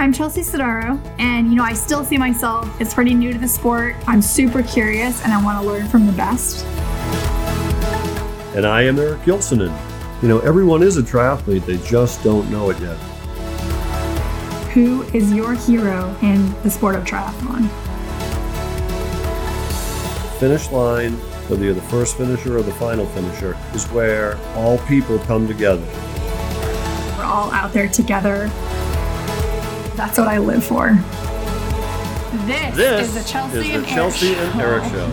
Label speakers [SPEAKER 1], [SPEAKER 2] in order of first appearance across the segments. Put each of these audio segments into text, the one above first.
[SPEAKER 1] I'm Chelsea Sodaro, and you know, I still see myself as pretty new to the sport. I'm super curious and I want to learn from the best.
[SPEAKER 2] And I am Eric Gilsonen. You know, everyone is a triathlete, they just don't know it yet.
[SPEAKER 1] Who is your hero in the sport of triathlon?
[SPEAKER 2] Finish line, whether you're the first finisher or the final finisher, is where all people come together.
[SPEAKER 1] We're all out there together. That's what I live for. This,
[SPEAKER 2] This
[SPEAKER 1] is the Chelsea,
[SPEAKER 2] is the
[SPEAKER 1] and,
[SPEAKER 2] Chelsea
[SPEAKER 1] Eric
[SPEAKER 2] and Eric
[SPEAKER 1] show.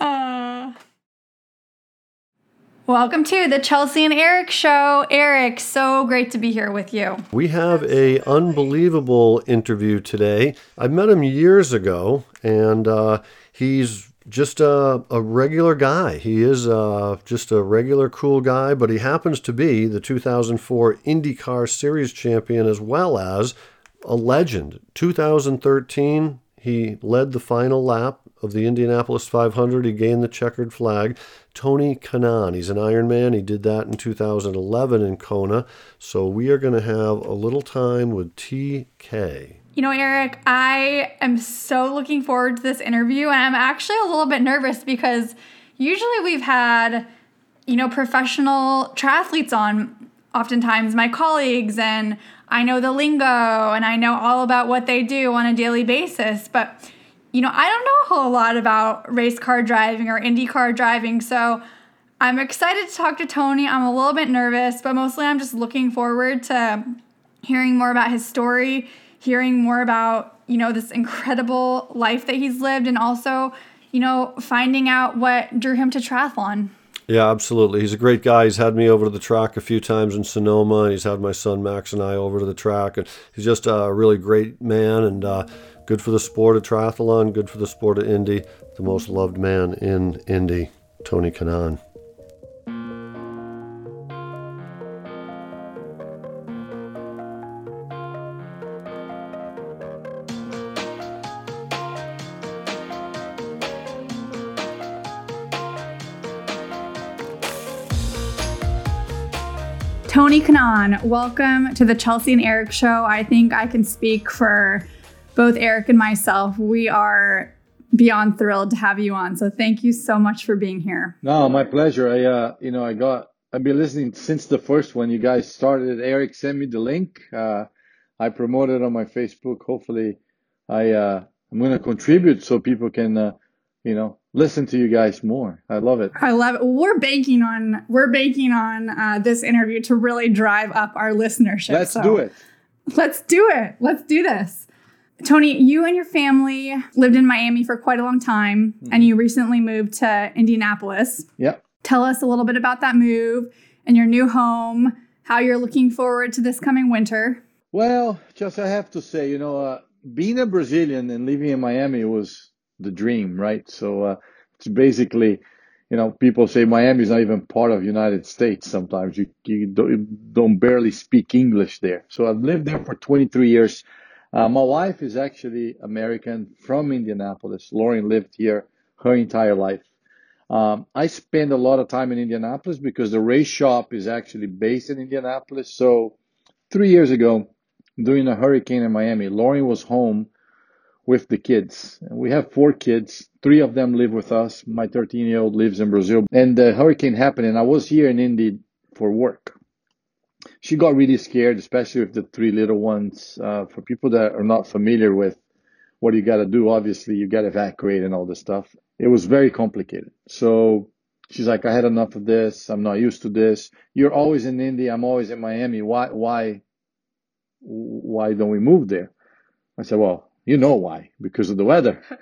[SPEAKER 2] show.
[SPEAKER 1] Welcome to the Chelsea and Eric show. Eric, so great to be here with you.
[SPEAKER 2] We have a unbelievable interview today. I met him years ago, and uh, he's just a, a regular guy. He is uh, just a regular cool guy, but he happens to be the 2004 IndyCar Series champion as well as a legend. 2013, he led the final lap of the Indianapolis 500. He gained the checkered flag. Tony Kanaan, he's an Ironman. He did that in 2011 in Kona. So we are going to have a little time with TK.
[SPEAKER 1] You know, Eric, I am so looking forward to this interview, and I'm actually a little bit nervous because usually we've had, you know, professional triathletes on, oftentimes my colleagues, and I know the lingo and I know all about what they do on a daily basis. But, you know, I don't know a whole lot about race car driving or Indy car driving. So I'm excited to talk to Tony. I'm a little bit nervous, but mostly I'm just looking forward to hearing more about his story, hearing more about, you know, this incredible life that he's lived, and also, you know, finding out what drew him to triathlon.
[SPEAKER 2] Yeah, absolutely. He's a great guy. He's had me over to the track a few times in Sonoma, and he's had my son Max and I over to the track. And he's just a really great man and uh, good for the sport of triathlon, good for the sport of Indy. The most loved man in Indy, Tony Kanaan.
[SPEAKER 1] Kanaan, welcome to the Chelsea and Eric show. I think I can speak for both Eric and myself. We are beyond thrilled to have you on. So thank you so much for being here.
[SPEAKER 3] No, my pleasure. I, uh, you know, I got, I've been listening since the first one. You guys started. Eric sent me the link. Uh, I promoted it on my Facebook. Hopefully, I, uh, I'm going to contribute so people can, uh, you know, listen to you guys more. I love it.
[SPEAKER 1] I love it. We're banking on we're banking on uh, this interview to really drive up our listenership.
[SPEAKER 3] Let's
[SPEAKER 1] So
[SPEAKER 3] do it.
[SPEAKER 1] Let's do it. Let's do this. Tony, you and your family lived in Miami for quite a long time, and you recently moved to Indianapolis.
[SPEAKER 3] Yeah.
[SPEAKER 1] Tell us a little bit about that move and your new home, how you're looking forward to this coming winter.
[SPEAKER 3] Well, just I have to say, you know, uh, being a Brazilian and living in Miami was the dream, right? So uh, it's basically, you know, people say Miami is not even part of United States. Sometimes you you don't, you don't barely speak English there. So I've lived there for 23 years. Uh, my wife is actually American from Indianapolis. Lauren lived here her entire life. Um, I spend a lot of time in Indianapolis because the race shop is actually based in Indianapolis. So three years ago, during a hurricane in Miami, Lauren was home with the kids. We have four kids. Three of them live with us. My 13 year old lives in Brazil. And the hurricane happened, and I was here in Indy for work. She got really scared, especially with the three little ones. Uh, for people that are not familiar with what you got to do, obviously, you got to evacuate and all this stuff. It was very complicated. So she's like, I had enough of this. I'm not used to this. You're always in Indy. I'm always in Miami. Why, why, why don't we move there? I said, well, you know why, because of the weather.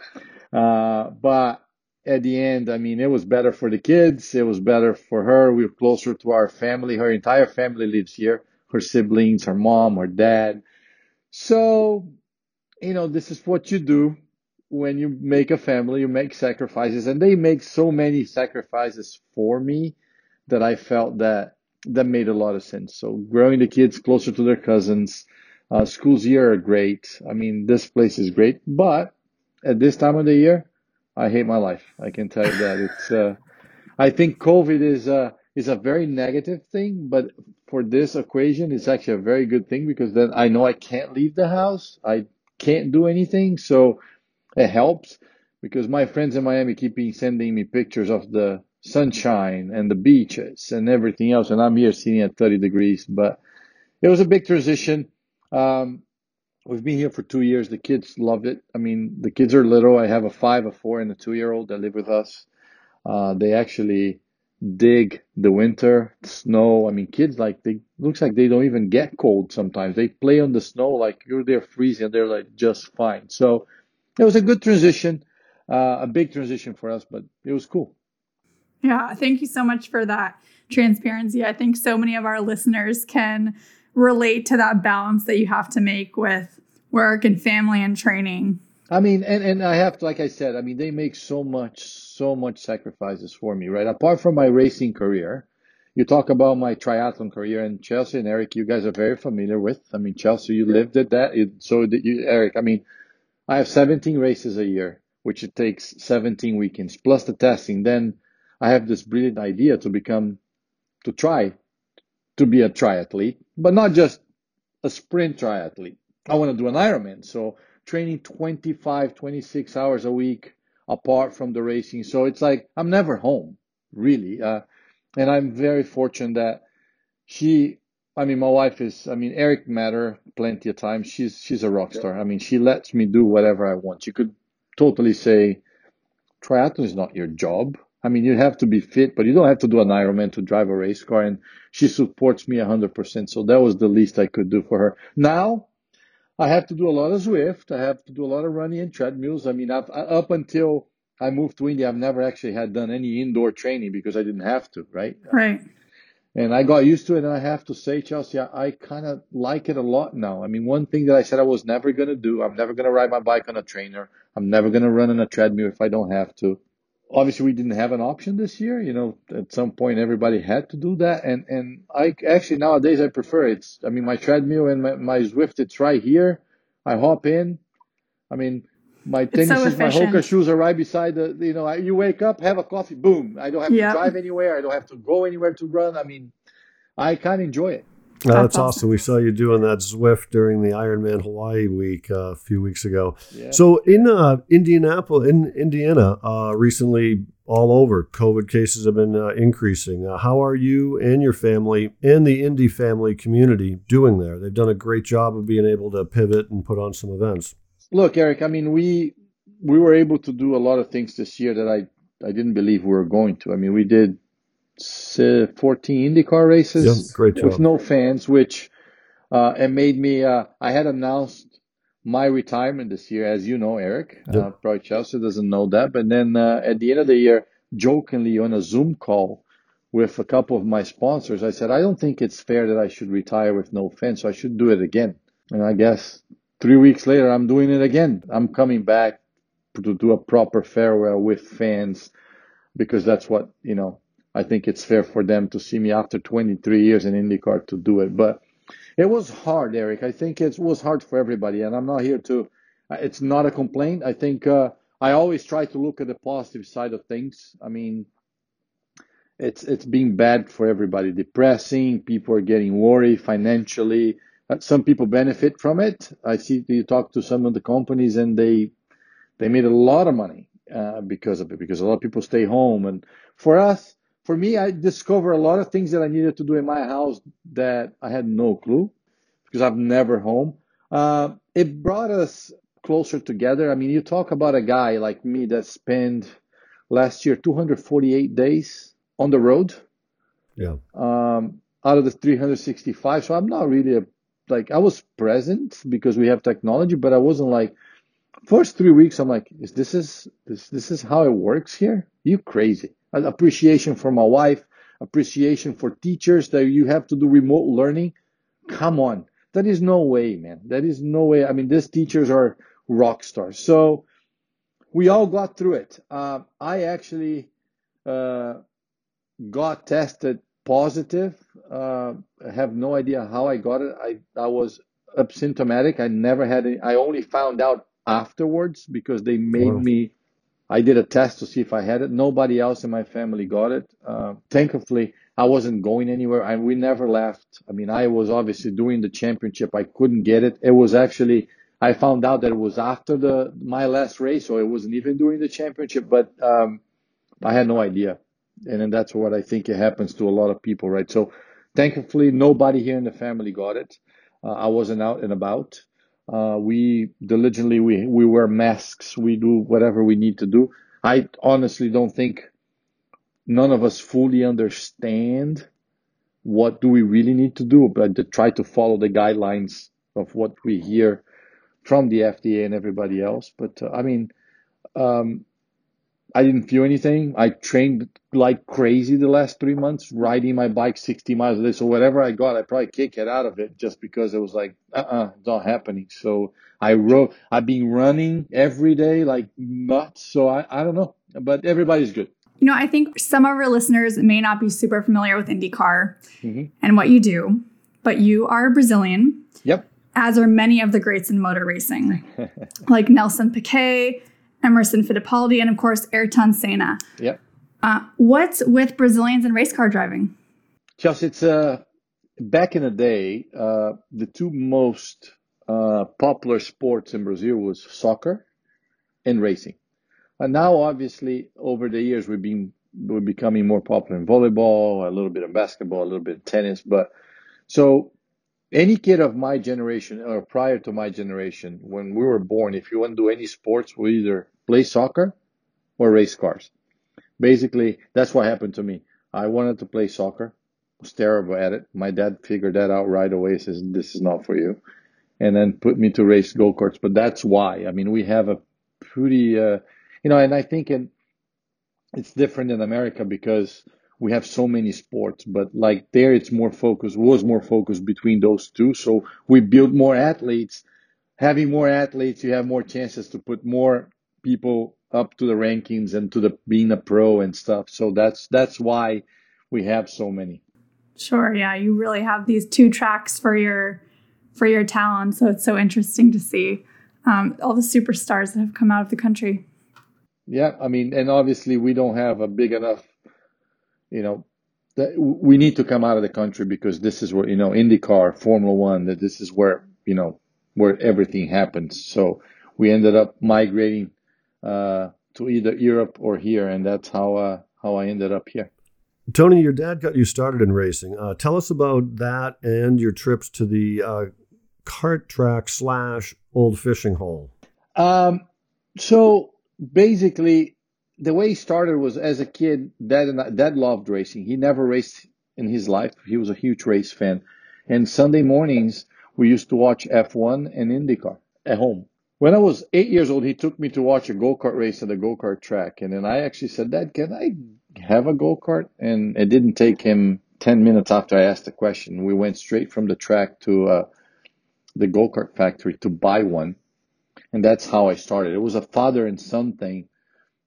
[SPEAKER 3] Uh, but at the end, I mean, it was better for the kids. It was better for her. We were closer to our family. Her entire family lives here. Her siblings, her mom, her dad. So, you know, this is what you do when you make a family. You make sacrifices, and they make so many sacrifices for me that I felt that that made a lot of sense. So, growing the kids closer to their cousins. Uh, schools here are great. I mean, this place is great, but at this time of the year, I hate my life. I can tell you that it's. Uh, I think COVID is uh, is a very negative thing, but for this equation, it's actually a very good thing because then I know I can't leave the house. I can't do anything. So it helps because my friends in Miami keep sending me pictures of the sunshine and the beaches and everything else. And I'm here sitting at 30 degrees, but it was a big transition. Um, we've been here for two years. The kids love it. I mean, the kids are little. I have a five, a four, and a two year old that live with us. Uh, they actually dig the winter snow. I mean, kids like they looks like they don't even get cold sometimes. They play on the snow like you're there freezing, and they're like just fine. So it was a good transition, uh, a big transition for us, but it was cool.
[SPEAKER 1] Yeah, thank you so much for that transparency. I think so many of our listeners can relate to that balance that you have to make with work and family and training.
[SPEAKER 3] I mean, and, and I have to, like I said, I mean, they make so much, so much sacrifices for me, right? Apart from my racing career, you talk about my triathlon career and Chelsea and Eric, you guys are very familiar with. I mean, Chelsea, you lived at that. so did you, Eric, I mean, I have 17 races a year, which it takes 17 weekends plus the testing. Then I have this brilliant idea to become, to try to be a triathlete, but not just a sprint triathlete. I want to do an Ironman. So training 25, 26 hours a week apart from the racing. So it's like I'm never home, really. Uh, and I'm very fortunate that she, I mean, my wife is, I mean, Eric met her plenty of times. She's, she's a rock star. I mean, she lets me do whatever I want. She could totally say, triathlon is not your job. I mean, you have to be fit, but you don't have to do an Ironman to drive a race car. And she supports me 100%. So that was the least I could do for her. Now I have to do a lot of Zwift. I have to do a lot of running and treadmills. I mean, I've, up until I moved to Indy, I've never actually had done any indoor training because I didn't have to, right?
[SPEAKER 1] Right.
[SPEAKER 3] And I got used to it. And I have to say, Chelsea, I, I kind of like it a lot now. I mean, one thing that I said I was never going to do, I'm never going to ride my bike on a trainer. I'm never going to run on a treadmill if I don't have to obviously we didn't have an option this year. You know, at some point everybody had to do that, and and I actually nowadays I prefer it. it's. I mean, my treadmill and my, my Zwift, it's right here. I hop in. I mean, my tennis so shoes, my Hoka shoes are right beside the. You know, you wake up, have a coffee, boom. I don't have yep. to drive anywhere. I don't have to go anywhere to run. I mean, I kind of enjoy it.
[SPEAKER 2] Uh, that's, awesome. awesome. We saw you doing that Zwift during the Ironman Hawaii week uh, a few weeks ago. Yeah. So in uh, Indianapolis, in Indiana, uh, recently all over, COVID cases have been uh, increasing. Uh, how are you and your family and the Indy family community doing there? They've done a great job of being able to pivot and put on some events.
[SPEAKER 3] Look, Eric. I mean, we we were able to do a lot of things this year that I I didn't believe we were going to. I mean, we did 14 IndyCar races
[SPEAKER 2] yeah,
[SPEAKER 3] with no fans, which uh, it made me. Uh, I had announced my retirement this year, as you know, Eric. Yep. Uh, probably Chelsea doesn't know that, but then uh, at the end of the year, jokingly on a Zoom call with a couple of my sponsors, I said, I don't think it's fair that I should retire with no fans, so I should do it again. And I guess three weeks later, I'm doing it again. I'm coming back to do a proper farewell with fans because that's what you know I think it's fair for them to see me after 23 years in IndyCar to do it. But it was hard, Eric. I think it was hard for everybody, and I'm not here to. Uh, it's not a complaint. I think uh, I always try to look at the positive side of things. I mean, it's it's been bad for everybody, depressing. People are getting worried financially. Uh, some people benefit from it. I see you talk to some of the companies, and they they made a lot of money uh, because of it. Because a lot of people stay home, and for us for me, I discovered a lot of things that I needed to do in my house that I had no clue because I'm never home. Uh, it brought us closer together. I mean, you talk about a guy like me that spent last year 248 days on the road.
[SPEAKER 2] Yeah.
[SPEAKER 3] Um, out of the 365. So I'm not really a, like, I was present because we have technology, but I wasn't like, first three weeks, I'm like, is this is, this, this is how it works here? You crazy appreciation for my wife, appreciation for teachers that you have to do remote learning. Come on. That is no way, man. That is no way. I mean, these teachers are rock stars. So we all got through it. Uh, I actually uh, got tested positive. Uh, I have no idea how I got it. I, I was asymptomatic. I never had it. I only found out afterwards because they made wow. me I did a test to see if I had it. Nobody else in my family got it. Uh, thankfully, I wasn't going anywhere and we never left. I mean, I was obviously doing the championship. I couldn't get it. It was actually, I found out that it was after the, my last race, so it wasn't even during the championship, but, um, I had no idea. And that's what I think it happens to a lot of people, right? So thankfully, nobody here in the family got it. Uh, I wasn't out and about. Uh, we diligently, we, we wear masks. We do whatever we need to do. I honestly don't think none of us fully understand what do we really need to do, but to try to follow the guidelines of what we hear from the FDA and everybody else. But uh, I mean, um, I didn't feel anything. I trained like crazy the last three months, riding my bike 60 miles a day. So whatever I got, I probably can't get out of it just because it was like, uh-uh, it's not happening. So I wrote, I've been running every day like nuts. So I, I don't know, but everybody's good.
[SPEAKER 1] You know, I think some of our listeners may not be super familiar with IndyCar mm-hmm. and what you do, but you are Brazilian.
[SPEAKER 3] Yep.
[SPEAKER 1] As are many of the greats in motor racing, like Nelson Piquet, Emerson Fittipaldi, and of course, Ayrton Senna.
[SPEAKER 3] Yep.
[SPEAKER 1] Uh, what's with Brazilians and race car driving?
[SPEAKER 3] Just it's uh, back in the day, uh, the two most uh, popular sports in Brazil was soccer and racing. And now, obviously, over the years, we've been we're becoming more popular in volleyball, a little bit of basketball, a little bit of tennis. But so any kid of my generation or prior to my generation, when we were born, if you want to do any sports, we either play soccer or race cars. Basically, that's what happened to me. I wanted to play soccer, was terrible at it. My dad figured that out right away. Says this is not for you, and then put me to race go karts. But that's why. I mean, we have a pretty, uh, you know, and I think it, it's different in America because we have so many sports, but like there it's more focused, was more focused between those two. So we build more athletes. Having more athletes, you have more chances to put more people up to the rankings and to the being a pro and stuff. So that's that's why we have so many.
[SPEAKER 1] Sure, yeah, you really have these two tracks for your for your talent. So it's so interesting to see um, all the superstars that have come out of the country.
[SPEAKER 3] Yeah, I mean, and obviously we don't have a big enough you know, that we need to come out of the country because this is where, you know, IndyCar, Formula One, that this is where, you know, where everything happens. So we ended up migrating uh, to either Europe or here, and that's how uh, how I ended up here.
[SPEAKER 2] Tony, your dad got you started in racing. Uh, tell us about that and your trips to the uh, kart track slash old fishing hole.
[SPEAKER 3] Um, so basically, the way he started was as a kid, dad and dad loved racing. He never raced in his life. He was a huge race fan. And Sunday mornings, we used to watch F1 and IndyCar at home. When I was eight years old, he took me to watch a go-kart race at a go-kart track. And then I actually said, Dad, can I have a go-kart? And it didn't take him 10 minutes after I asked the question. We went straight from the track to uh, the go-kart factory to buy one. And that's how I started. It was a father and son thing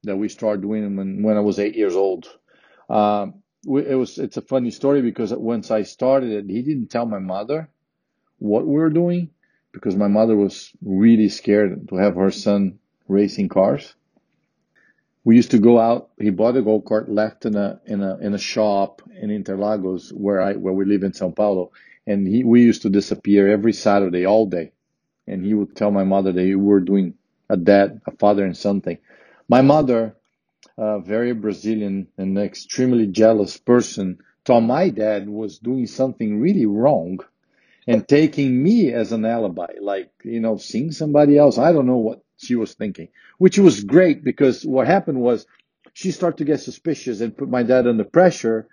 [SPEAKER 3] that we started doing when, when I was eight years old. Um, it was it's a funny story because once I started it, he didn't tell my mother what we were doing because my mother was really scared to have her son racing cars. We used to go out. He bought a go kart, left in a in a in a shop in Interlagos where I where we live in São Paulo, and he we used to disappear every Saturday all day, and he would tell my mother that we were doing a dad, a father and son thing. My mother, a very Brazilian and extremely jealous person, thought my dad was doing something really wrong and taking me as an alibi, like, you know, seeing somebody else. I don't know what she was thinking, which was great because what happened was she started to get suspicious and put my dad under pressure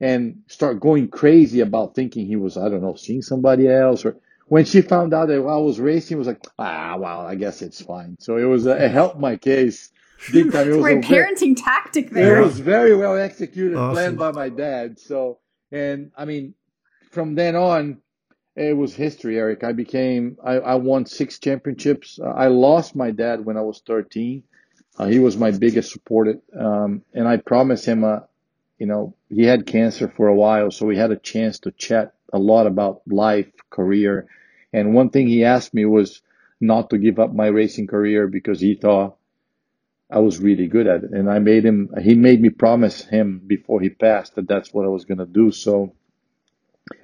[SPEAKER 3] and start going crazy about thinking he was, I don't know, seeing somebody else or when she found out that I was racing, it was like, ah, well, I guess it's fine. So it was, it helped my case
[SPEAKER 1] big time. It was a parenting tactic there.
[SPEAKER 3] It was very well executed, awesome. planned by my dad. So, and I mean, from then on, it was history, Eric. I became, I, I won six championships. Uh, I lost my dad when I was 13. Uh, he was my biggest supporter. Um, and I promised him, uh, you know, he had cancer for a while, so we had a chance to chat a lot about life, career. And one thing he asked me was not to give up my racing career because he thought I was really good at it. And I made him, he made me promise him before he passed that that's what I was going to do. So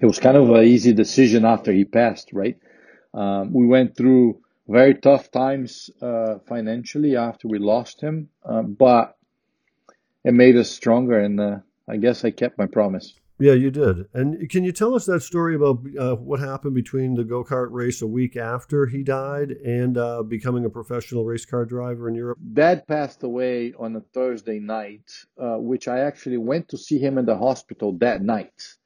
[SPEAKER 3] it was kind of an easy decision after he passed, right? Um, we went through very tough times uh, financially after we lost him, uh, but it made us stronger. And uh, I guess I kept my promise.
[SPEAKER 2] Yeah, you did. And can you tell us that story about uh, what happened between the go kart race a week after he died and uh, becoming a professional race car driver in Europe?
[SPEAKER 3] Dad passed away on a Thursday night, uh, which I actually went to see him in the hospital that night.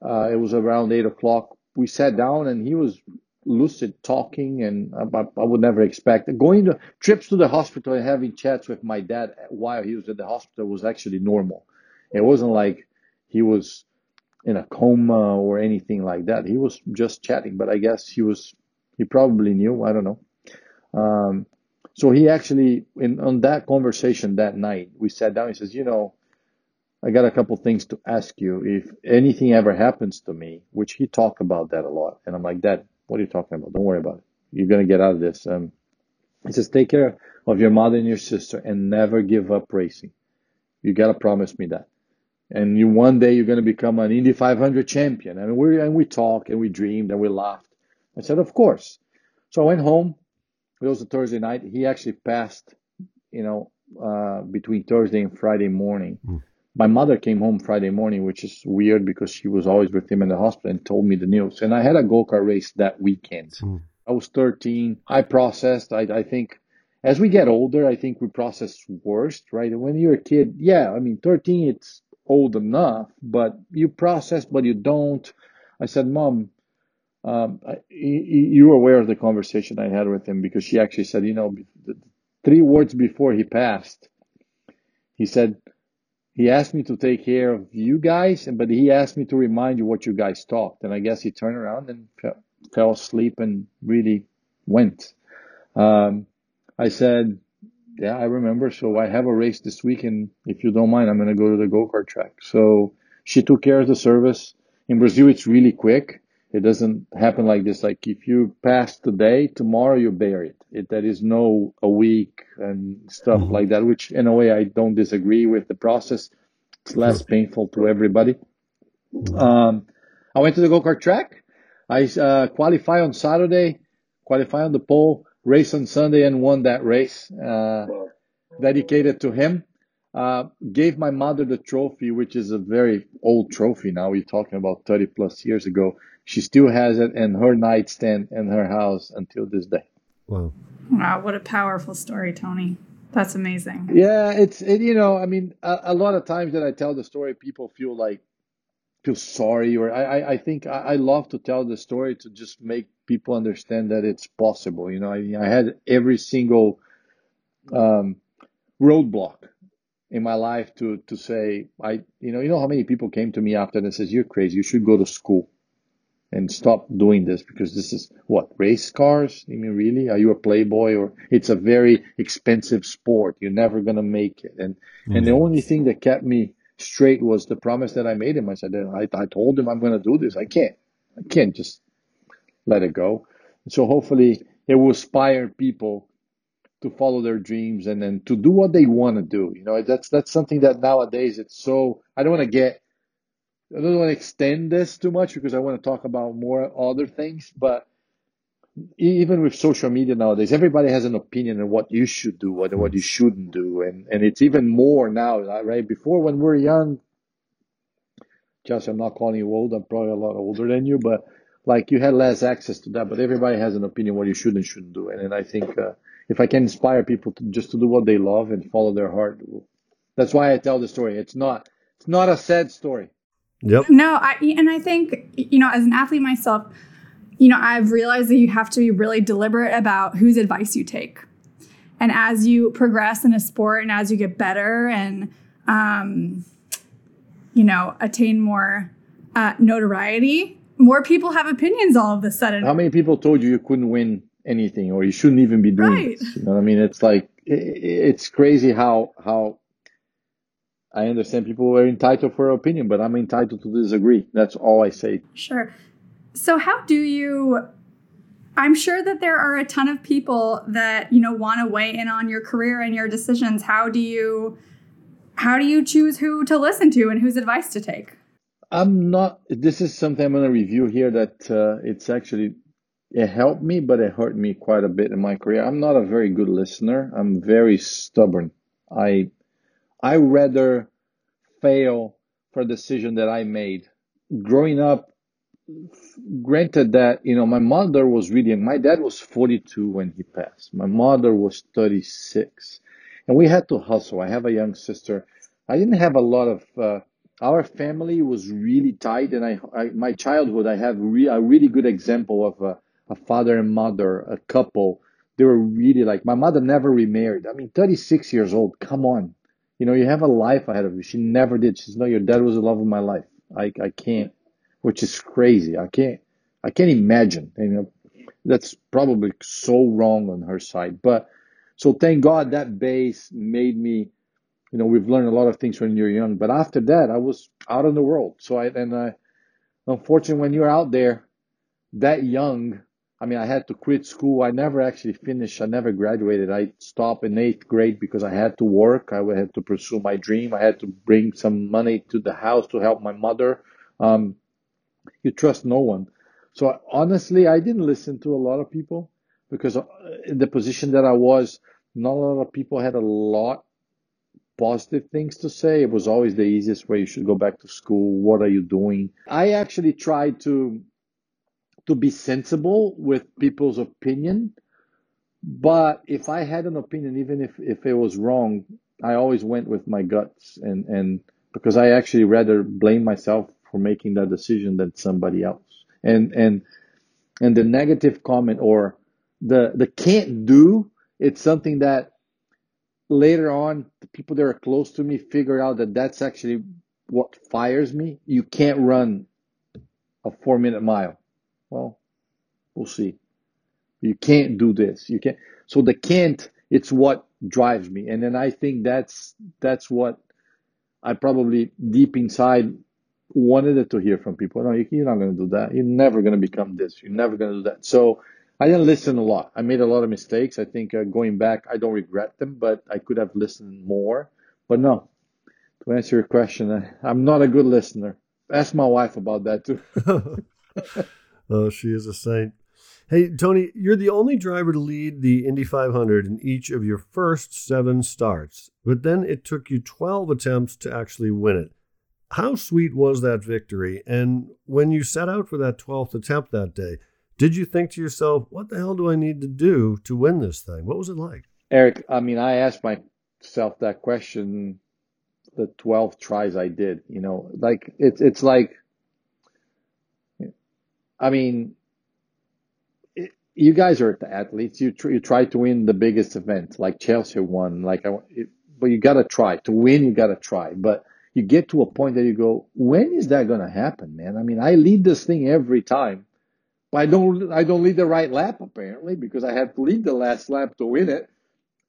[SPEAKER 3] Uh, it was around eight o'clock. We sat down and he was lucid talking, and I, I would never expect going to trips to the hospital and having chats with my dad while he was at the hospital was actually normal. It wasn't like he was in a coma or anything like that. He was just chatting, but I guess he was, he probably knew. I don't know. Um, so he actually, in on that conversation that night, we sat down. He says, you know, I got a couple things to ask you. If anything ever happens to me, which he talked about that a lot, and I'm like, Dad, what are you talking about? Don't worry about it. You're gonna get out of this. Um, he says, take care of your mother and your sister, and never give up racing. You gotta promise me that and you one day you're going to become an Indy 500 champion. And we and we talked and we dreamed and we laughed. I said, of course. So I went home. It was a Thursday night. He actually passed, you know, uh, between Thursday and Friday morning. Mm. My mother came home Friday morning, which is weird because she was always with him in the hospital and told me the news. And I had a go kart race that weekend. Mm. I was 13. I processed. I, I think as we get older, I think we process worst, right? When you're a kid, yeah, I mean, 13, it's old enough, but you process, but you don't. I said, Mom, um, I, you were aware of the conversation I had with him because she actually said, you know, three words before he passed, he said, he asked me to take care of you guys, but he asked me to remind you what you guys talked. And I guess he turned around and fell, fell asleep and really went. Um, I said, yeah, I remember. So I have a race this week, and if you don't mind, I'm going to go to the go kart track. So she took care of the service. In Brazil, it's really quick. It doesn't happen like this. Like if you pass today, tomorrow you bury it. it there is no a week and stuff mm-hmm. like that, which in a way I don't disagree with the process. It's less painful to everybody. Mm-hmm. Um, I went to the go kart track. I uh, qualify on Saturday, qualify on the pole race on Sunday and won that race, uh, dedicated to him. Uh, gave my mother the trophy, which is a very old trophy now. We're talking about 30 plus years ago. She still has it in her nightstand in her house until this day.
[SPEAKER 2] Wow.
[SPEAKER 1] Wow, what a powerful story, Tony. That's amazing.
[SPEAKER 3] Yeah, it's, it, you know, I mean, a, a lot of times that I tell the story, people feel like, feel sorry or I, I think I, I love to tell the story to just make people understand that it's possible. You know, I, I had every single um, roadblock in my life to to say I you know you know how many people came to me after and says you're crazy you should go to school and stop doing this because this is what race cars I mean really are you a playboy or it's a very expensive sport you're never gonna make it and mm-hmm. and the only thing that kept me straight was the promise that I made him I said I, I told him I'm gonna do this I can't I can't just let it go. So hopefully it will inspire people to follow their dreams and then to do what they want to do. You know, that's that's something that nowadays it's so I don't want to get I don't want to extend this too much because I want to talk about more other things, but even with social media nowadays, everybody has an opinion on what you should do, what what you shouldn't do, and and it's even more now, right? Before when we're young, Josh, I'm not calling you old. I'm probably a lot older than you, but like you had less access to that, but everybody has an opinion what you should and shouldn't do. And, and I think uh, if I can inspire people to just to do what they love and follow their heart, that's why I tell the story. It's not it's not a sad story.
[SPEAKER 2] Yep.
[SPEAKER 1] No, I and I think you know as an athlete myself, you know I've realized that you have to be really deliberate about whose advice you take, and as you progress in a sport and as you get better and um, you know attain more uh, notoriety more people have opinions all of a sudden.
[SPEAKER 3] How many people told you you couldn't win anything or you shouldn't even be doing right. this? You know what I mean? It's like it's crazy how how I understand people are entitled for opinion, but I'm entitled to disagree. That's all I say.
[SPEAKER 1] Sure. So how do you I'm sure that there are a ton of people that, you know, want to weigh in on your career and your decisions. How do you how do you choose who to listen to and whose advice to take?
[SPEAKER 3] I'm not this is something I'm going to review here that uh, it's actually it helped me but it hurt me quite a bit in my career. I'm not a very good listener. I'm very stubborn. I I rather fail for a decision that I made. Growing up granted that you know my mother was really young. my dad was 42 when he passed. My mother was 36 and we had to hustle. I have a young sister. I didn't have a lot of uh, our family was really tight and i, I my childhood i have re- a really good example of a, a father and mother a couple. They were really like my mother never remarried. I mean 36 years old come on. You know you have a life ahead of you. She never did. She said no your dad was the love of my life. I, I can't which is crazy. I can't I can't imagine. You know, that's probably so wrong on her side. But so thank God that base made me. You know, we've learned a lot of things when you're young. But after that, I was out in the world. So I and I, unfortunately, when you're out there that young, I mean, I had to quit school. I never actually finished. I never graduated. I stopped in eighth grade because I had to work. I had to pursue my dream. I had to bring some money to the house to help my mother. Um, you trust no one. So honestly, I didn't listen to a lot of people because uh, in the position that I was, not a lot of people had a lot positive things to say. It was always the easiest way. You should go back to school. What are you doing? I actually tried to to be sensible with people's opinion. But if I had an opinion, even if, if it was wrong, I always went with my guts and, and because I actually rather blame myself for making that decision than somebody else. And and and the negative comment or the the can't do, it's something that later on the people that are close to me figure out that that's actually what fires me. You can't run a four minute mile. Well, we'll see. You can't do this. You can't. So the can't, it's what drives me. And then I think that's, that's what I probably deep inside wanted to hear from people. No, you're not going to do that. You're never going to become this. You're never going to do that. So I didn't listen a lot. I made a lot of mistakes. I think uh, going back, I don't regret them, but I could have listened more. But no, to answer your question, I, I'm not a good listener. Ask my wife about that too.
[SPEAKER 2] oh, she is a saint. Hey, Tony, you're the only driver to lead the Indy 500 in each of your first seven starts, but then it took you 12 attempts to actually win it. How sweet was that victory? And when you set out for that 12th attempt that day, did you think to yourself, what the hell do I need to do to win this thing? What was it like?
[SPEAKER 3] Eric, I mean, I asked myself that question the 12 tries I did, you know, like it's, it's like, I mean, it, you guys are the athletes. You, tr- you try to win the biggest event, like Chelsea won, like, I, it, but you got to try to win. You got to try, but you get to a point that you go, when is that going to happen, man? I mean, I lead this thing every time, but I don't, I don't lead the right lap apparently because I had to lead the last lap to win it.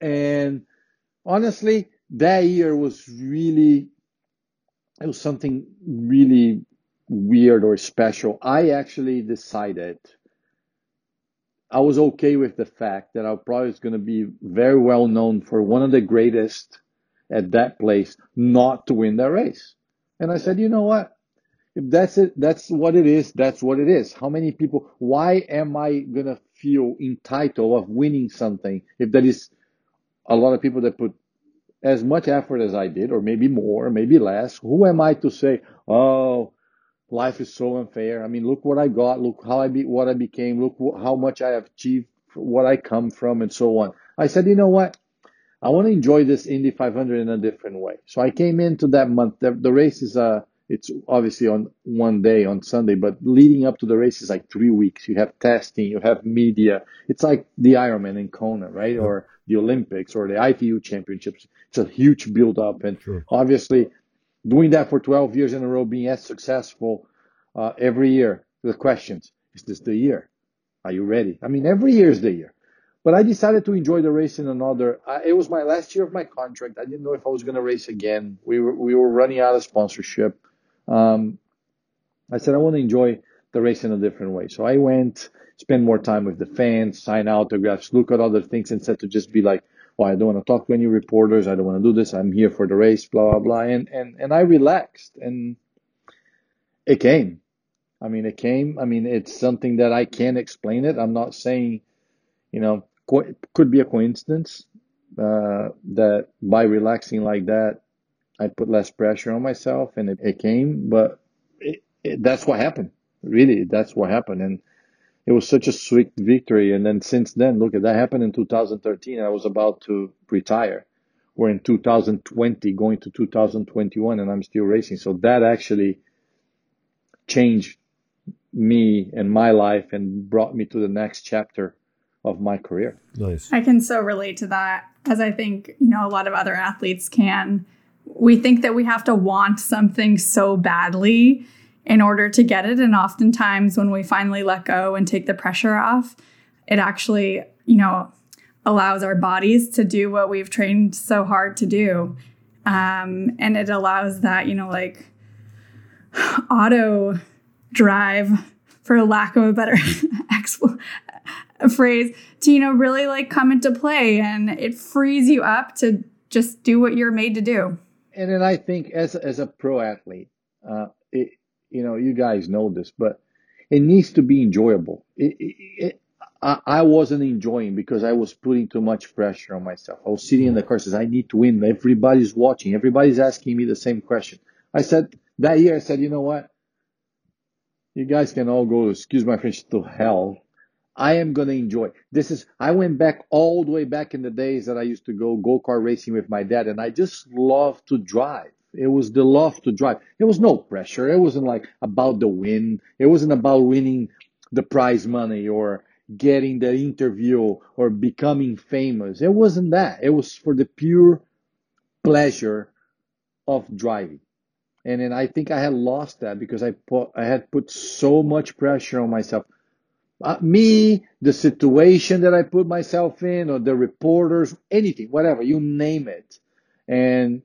[SPEAKER 3] And honestly, that year was really, it was something really weird or special. I actually decided I was okay with the fact that I probably was going to be very well known for one of the greatest at that place not to win that race. And I said, you know what? If that's it, that's what it is. That's what it is. How many people, why am I going to feel entitled of winning something if that is a lot of people that put as much effort as I did, or maybe more, maybe less? Who am I to say, oh, life is so unfair? I mean, look what I got. Look how I be, what I became. Look how much I have achieved, what I come from, and so on. I said, you know what? I want to enjoy this Indy 500 in a different way. So I came into that month. The, the race is uh, it's obviously on one day on Sunday, but leading up to the race is like three weeks. You have testing, you have media. It's like the Ironman in Kona, right? Or the Olympics or the ITU championships. It's a huge build up. And sure. obviously doing that for 12 years in a row, being as successful uh, every year, the questions, is this the year? Are you ready? I mean, every year is the year. But I decided to enjoy the race in another. Uh, it was my last year of my contract. I didn't know if I was going to race again. We were we were running out of sponsorship. Um, I said I want to enjoy the race in a different way. So I went, spend more time with the fans, sign autographs, look at other things instead to just be like, well, I don't want to talk to any reporters. I don't want to do this. I'm here for the race, blah, blah, blah. And, and, and I relaxed and it came. I mean, it came. I mean, it's something that I can't explain it. I'm not saying, you know, could be a coincidence uh, that by relaxing like that, I put less pressure on myself and it, it came. But it, it, that's what happened. Really, that's what happened. And it was such a sweet victory. And then since then, look at that happened in 2013. I was about to retire. We're in 2020, going to 2021, and I'm still racing. So that actually changed me and my life and brought me to the next chapter of my career.
[SPEAKER 2] Nice.
[SPEAKER 1] I can so relate to that as I think, you know, a lot of other athletes can. We think that we have to want something so badly in order to get it. And oftentimes, when we finally let go and take the pressure off, it actually, you know, allows our bodies to do what we've trained so hard to do. Um, and it allows that, you know, like auto drive, for lack of a better exp- phrase, to, you know, really like come into play and it frees you up to just do what you're made to do.
[SPEAKER 3] And then I think as, as a pro athlete, uh, it, you know, you guys know this, but it needs to be enjoyable. It, it, it, I, I wasn't enjoying because I was putting too much pressure on myself. I was sitting in the car says, I need to win. Everybody's watching. Everybody's asking me the same question. I said that year, I said, you know what? You guys can all go, excuse my French, to hell. I am going to enjoy. This is, I went back all the way back in the days that I used to go go-kart racing with my dad and I just love to drive. It was the love to drive. There was no pressure. It wasn't like about the win. It wasn't about winning the prize money or getting the interview or becoming famous. It wasn't that. It was for the pure pleasure of driving. And then I think I had lost that because I put, I had put so much pressure on myself. Uh, me, the situation that I put myself in, or the reporters, anything, whatever, you name it. And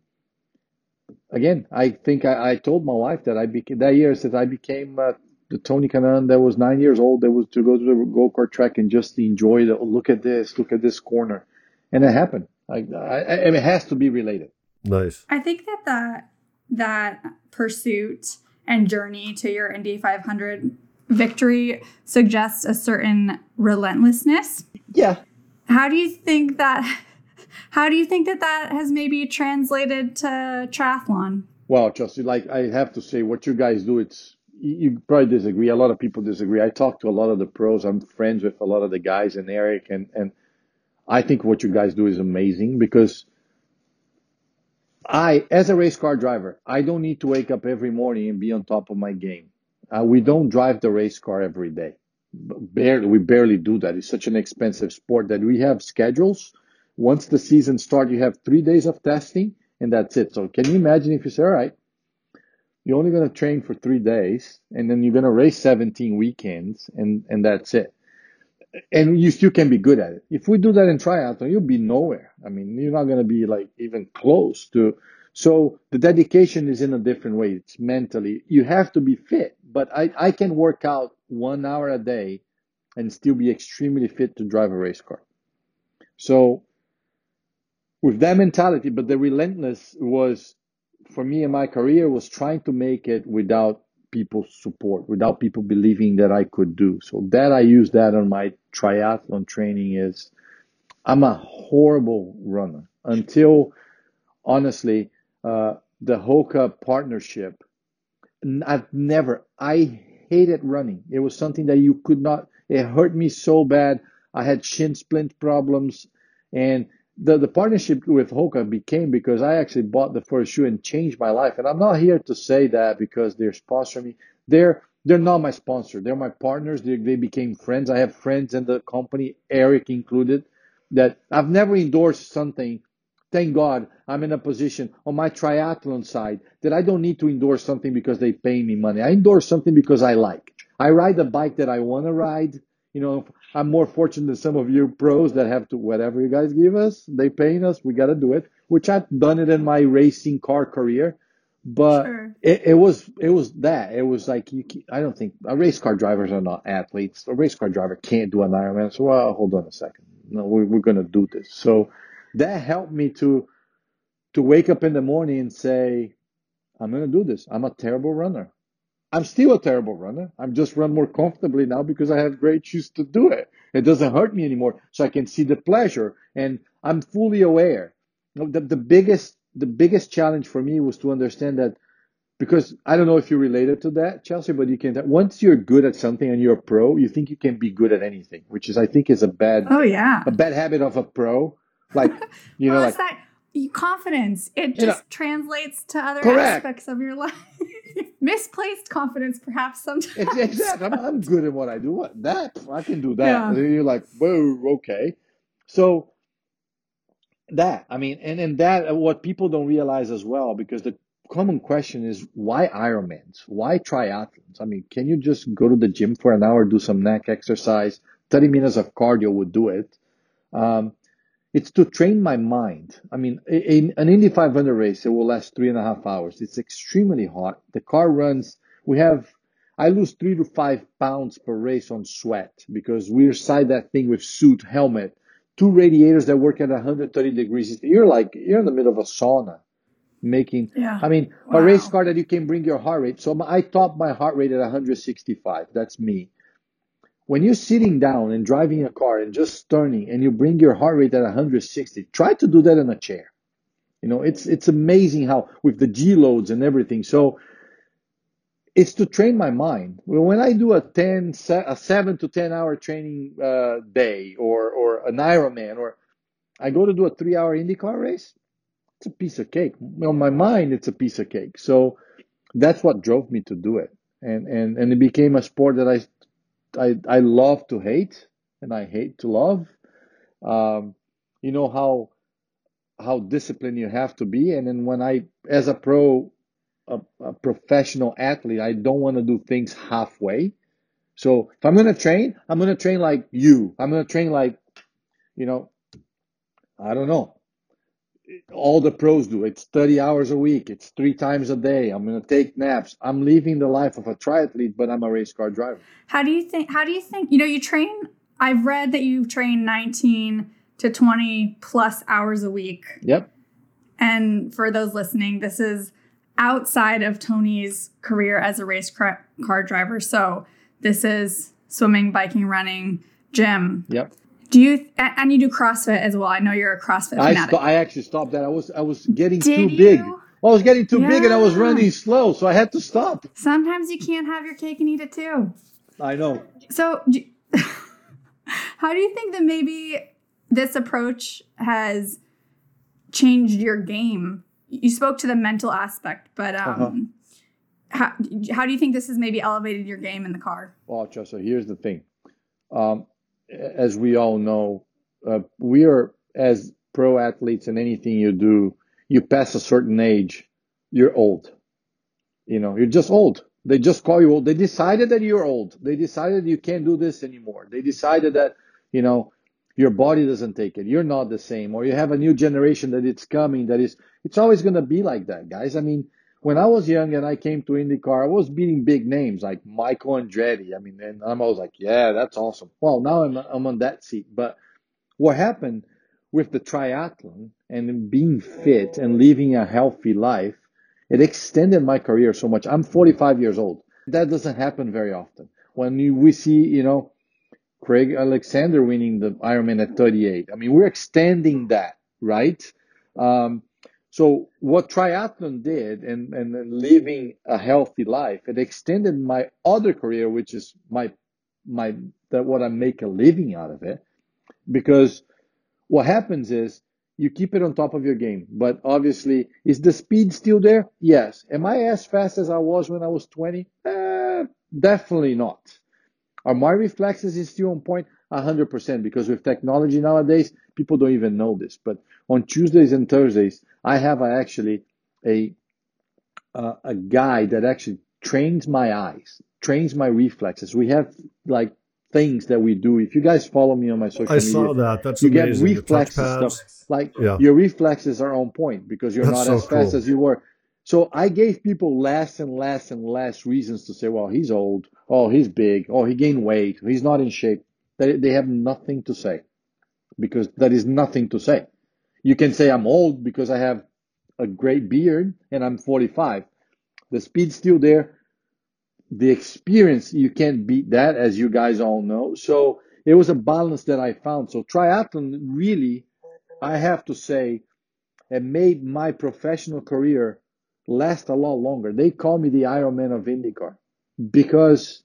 [SPEAKER 3] again, I think I, I told my wife that I became that year that I became uh, the Tony Kanaan that was nine years old that was to go to the go kart track and just enjoy the look at this, look at this corner, and it happened. I, I, it has to be related.
[SPEAKER 2] Nice.
[SPEAKER 1] I think that that that pursuit and journey to your Indy 500 victory suggests a certain relentlessness.
[SPEAKER 3] Yeah.
[SPEAKER 1] How do you think that how do you think that that has maybe translated to triathlon?
[SPEAKER 3] Well, Chelsea, like I have to say, what you guys do, it's you probably disagree. A lot of people disagree. I talk to a lot of the pros. I'm friends with a lot of the guys and Eric, and and I think what you guys do is amazing because I, as a race car driver, I don't need to wake up every morning and be on top of my game. Uh, we don't drive the race car every day. Barely, we barely do that. It's such an expensive sport that we have schedules once the season starts, you have three days of testing and that's it. So can you imagine if you say, all right, you're only going to train for three days and then you're going to race 17 weekends and, and that's it. And you still can be good at it. If we do that in triathlon, you'll be nowhere. I mean, you're not going to be like even close to. So the dedication is in a different way. It's mentally. You have to be fit, but I, I can work out one hour a day and still be extremely fit to drive a race car. So with that mentality, but the relentless was for me in my career was trying to make it without people's support, without people believing that I could do. So that I use that on my triathlon training is I'm a horrible runner until honestly, uh, the Hoka partnership. I've never, I hated running. It was something that you could not, it hurt me so bad. I had shin splint problems and the, the partnership with Hoka became because I actually bought the first shoe and changed my life. And I'm not here to say that because they're sponsoring me. They're they're not my sponsor. They're my partners. They, they became friends. I have friends in the company, Eric included, that I've never endorsed something. Thank God I'm in a position on my triathlon side that I don't need to endorse something because they pay me money. I endorse something because I like. I ride the bike that I want to ride you know, I'm more fortunate than some of you pros that have to, whatever you guys give us, they paying us, we got to do it, which I've done it in my racing car career. but
[SPEAKER 1] Sure.
[SPEAKER 3] it, it was it was that it was like you. I don't think uh, race car drivers are not athletes. A race car driver can't do an Ironman. So well, hold on a second. No, we're we're gonna do this. So that helped me to to wake up in the morning and say, I'm gonna do this. I'm a terrible runner. I'm still a terrible runner. I'm just run more comfortably now because I have great shoes to do it. It doesn't hurt me anymore, so I can see the pleasure, and I'm fully aware. The, the biggest the biggest challenge for me was to understand that because I don't know if you related to that, Chelsea, but you can. Once you're good at something and you're a pro, you think you can be good at anything, which is I think is a bad
[SPEAKER 1] Oh yeah.
[SPEAKER 3] a bad habit of a pro. Like you know,
[SPEAKER 1] well,
[SPEAKER 3] like
[SPEAKER 1] that confidence. It
[SPEAKER 3] You know-
[SPEAKER 1] just translates to other
[SPEAKER 3] Correct.
[SPEAKER 1] aspects of your life. Misplaced confidence, perhaps sometimes.
[SPEAKER 3] It's exactly. I'm, I'm good at what I do. What that I can do that.
[SPEAKER 1] Yeah.
[SPEAKER 3] And then you're like, whoa, okay. So that I mean, and and that what people don't realize as well, because the common question is why Ironmans? Why triathlons? I mean, can you just go to the gym for an hour, do some neck exercise? Thirty minutes of cardio would do it. Um, it's to train my mind. I mean, a- an Indy 500 race, it will last three and a half hours. It's extremely hot. The car runs, we have, I lose three to five pounds per race on sweat because we're inside that thing with suit, helmet, two radiators that work at 130 degrees. You're like, you're in the middle of a sauna making,
[SPEAKER 1] Yeah.
[SPEAKER 3] I mean,
[SPEAKER 1] Wow.
[SPEAKER 3] a race car that you can bring your heart rate. So I top my heart rate at 165. That's me. When you're sitting down and driving a car and just turning and you bring your heart rate at 160, try to do that in a chair. You know, it's it's amazing how with the G loads and everything. So it's to train my mind. When I do a 10 a 7 to 10 hour training uh, day or or an Ironman or I go to do a 3 hour IndyCar race, it's a piece of cake. On my mind it's a piece of cake. So that's what drove me to do it. And and and it became a sport that I I I love to hate and I hate to love. Um, you know how how disciplined you have to be, and then when I, as a pro, a, a professional athlete, I don't want to do things halfway. So if I'm gonna train, I'm gonna train like you. I'm gonna train like, you know, I don't know. All the pros do. It's 30 hours a week. It's three times a day. I'm gonna take naps. I'm living the life of a triathlete, but I'm a race car driver.
[SPEAKER 1] How do you think? How do you think? You know, you train. I've read that you train 19 to 20 plus hours a week.
[SPEAKER 3] Yep.
[SPEAKER 1] And for those listening, this is outside of Tony's career as a race car, car driver. So this is swimming, biking, running, gym.
[SPEAKER 3] Yep.
[SPEAKER 1] Do you and you do CrossFit as well? I know you're a CrossFit
[SPEAKER 3] I
[SPEAKER 1] fanatic.
[SPEAKER 3] sto- I actually stopped that. I was I was getting
[SPEAKER 1] Did
[SPEAKER 3] too big.
[SPEAKER 1] you?
[SPEAKER 3] I was getting too big and I was running slow, so I had to stop.
[SPEAKER 1] Sometimes you can't have your cake and eat it too.
[SPEAKER 3] I know.
[SPEAKER 1] So, do- how do you think that maybe this approach has changed your game? You spoke to the mental aspect, but um, how, how do you think this has maybe elevated your game in the car?
[SPEAKER 3] Well, Chelsea, here's the thing. Um, as we all know, uh, we are as pro athletes in anything you do. You pass a certain age, you're old. You know, you're just old. They just call you old. They decided that you're old. They decided you can't do this anymore. They decided that, you know, your body doesn't take it. You're not the same, or you have a new generation that it's coming. That is, it's always going to be like that, guys. I mean, when I was young and I came to IndyCar, I was beating big names like Michael Andretti. I mean, and I'm always like, yeah, that's awesome. Well, now I'm, I'm on that seat. But what happened with the triathlon and being fit and living a healthy life, it extended my career so much. I'm 45 years old. That doesn't happen very often. When you, we see, you know, Craig Alexander winning the Ironman at 38. I mean, we're extending that, right? Um, so what triathlon did and, and, living a healthy life, it extended my other career, which is my, my, that what I make a living out of it. Because what happens is you keep it on top of your game. But obviously, is the speed still there? Yes. Am I as fast as I was when I was 20? Uh, definitely not. Are my reflexes still on point? 100% because with technology nowadays, people don't even know this. But on Tuesdays and Thursdays, I have a, actually a, uh, a guy that actually trains my eyes, trains my reflexes. We have like things that we do. If you guys follow me on my social
[SPEAKER 2] I
[SPEAKER 3] media,
[SPEAKER 2] saw that. That's
[SPEAKER 3] you get
[SPEAKER 2] amazing. Touch
[SPEAKER 3] reflexes stuff. Like
[SPEAKER 2] Yeah.
[SPEAKER 3] your reflexes are on point because you're
[SPEAKER 2] That's
[SPEAKER 3] not
[SPEAKER 2] so
[SPEAKER 3] as fast
[SPEAKER 2] cool.
[SPEAKER 3] as you were. So I gave people less and less and less reasons to say, well, he's old. Oh, he's big. Oh, he gained weight. He's not in shape. They, they have nothing to say because that is nothing to say. You can say I'm old because I have a great beard and I'm 45. The speed's still there. The experience, you can't beat that, as you guys all know. So it was a balance that I found. So triathlon really, I have to say, it made my professional career last a lot longer. They call me the Ironman of IndyCar because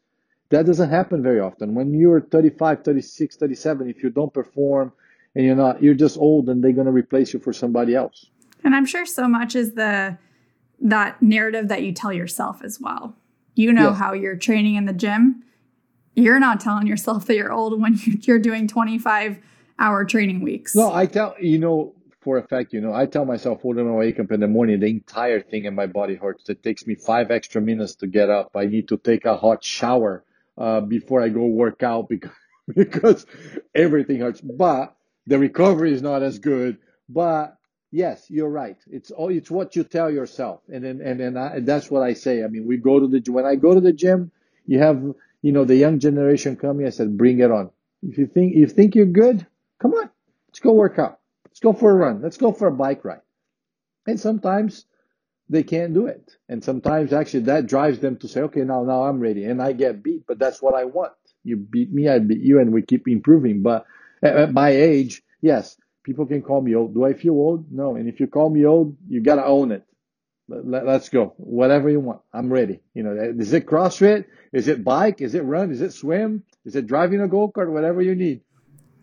[SPEAKER 3] that doesn't happen very often. When you're 35, 36, 37, if you don't perform and you're not, you're just old and they're going to replace you for somebody else.
[SPEAKER 1] And I'm sure so much is the that narrative that you tell yourself as well. You know yes. how you're training in the gym. You're not telling yourself that you're old when you're doing 25 hour training weeks.
[SPEAKER 3] No, I tell you know for a fact, you know, I tell myself when I wake up in the morning, the entire thing in my body hurts. It takes me five extra minutes to get up. I need to take a hot shower uh, before I go work out because because everything hurts. But the recovery is not as good. But yes, you're right. It's all it's what you tell yourself, and then and and, and that's what I say. I mean, we go to the when I go to the gym, you have you know the young generation coming. I said, bring it on. If you think you think you're good, come on, let's go work out. Let's go for a run. Let's go for a bike ride. And sometimes they can't do it. And sometimes actually that drives them to say, okay, now, now I'm ready and I get beat, but that's what I want. You beat me, I beat you, and we keep improving. But at my age, yes, people can call me old. Do I feel old? No. And if you call me old, you gotta own it. Let's go. Whatever you want. I'm ready. You know, is it CrossFit? Is it bike? Is it run? Is it swim? Is it driving a go-kart? Whatever you need.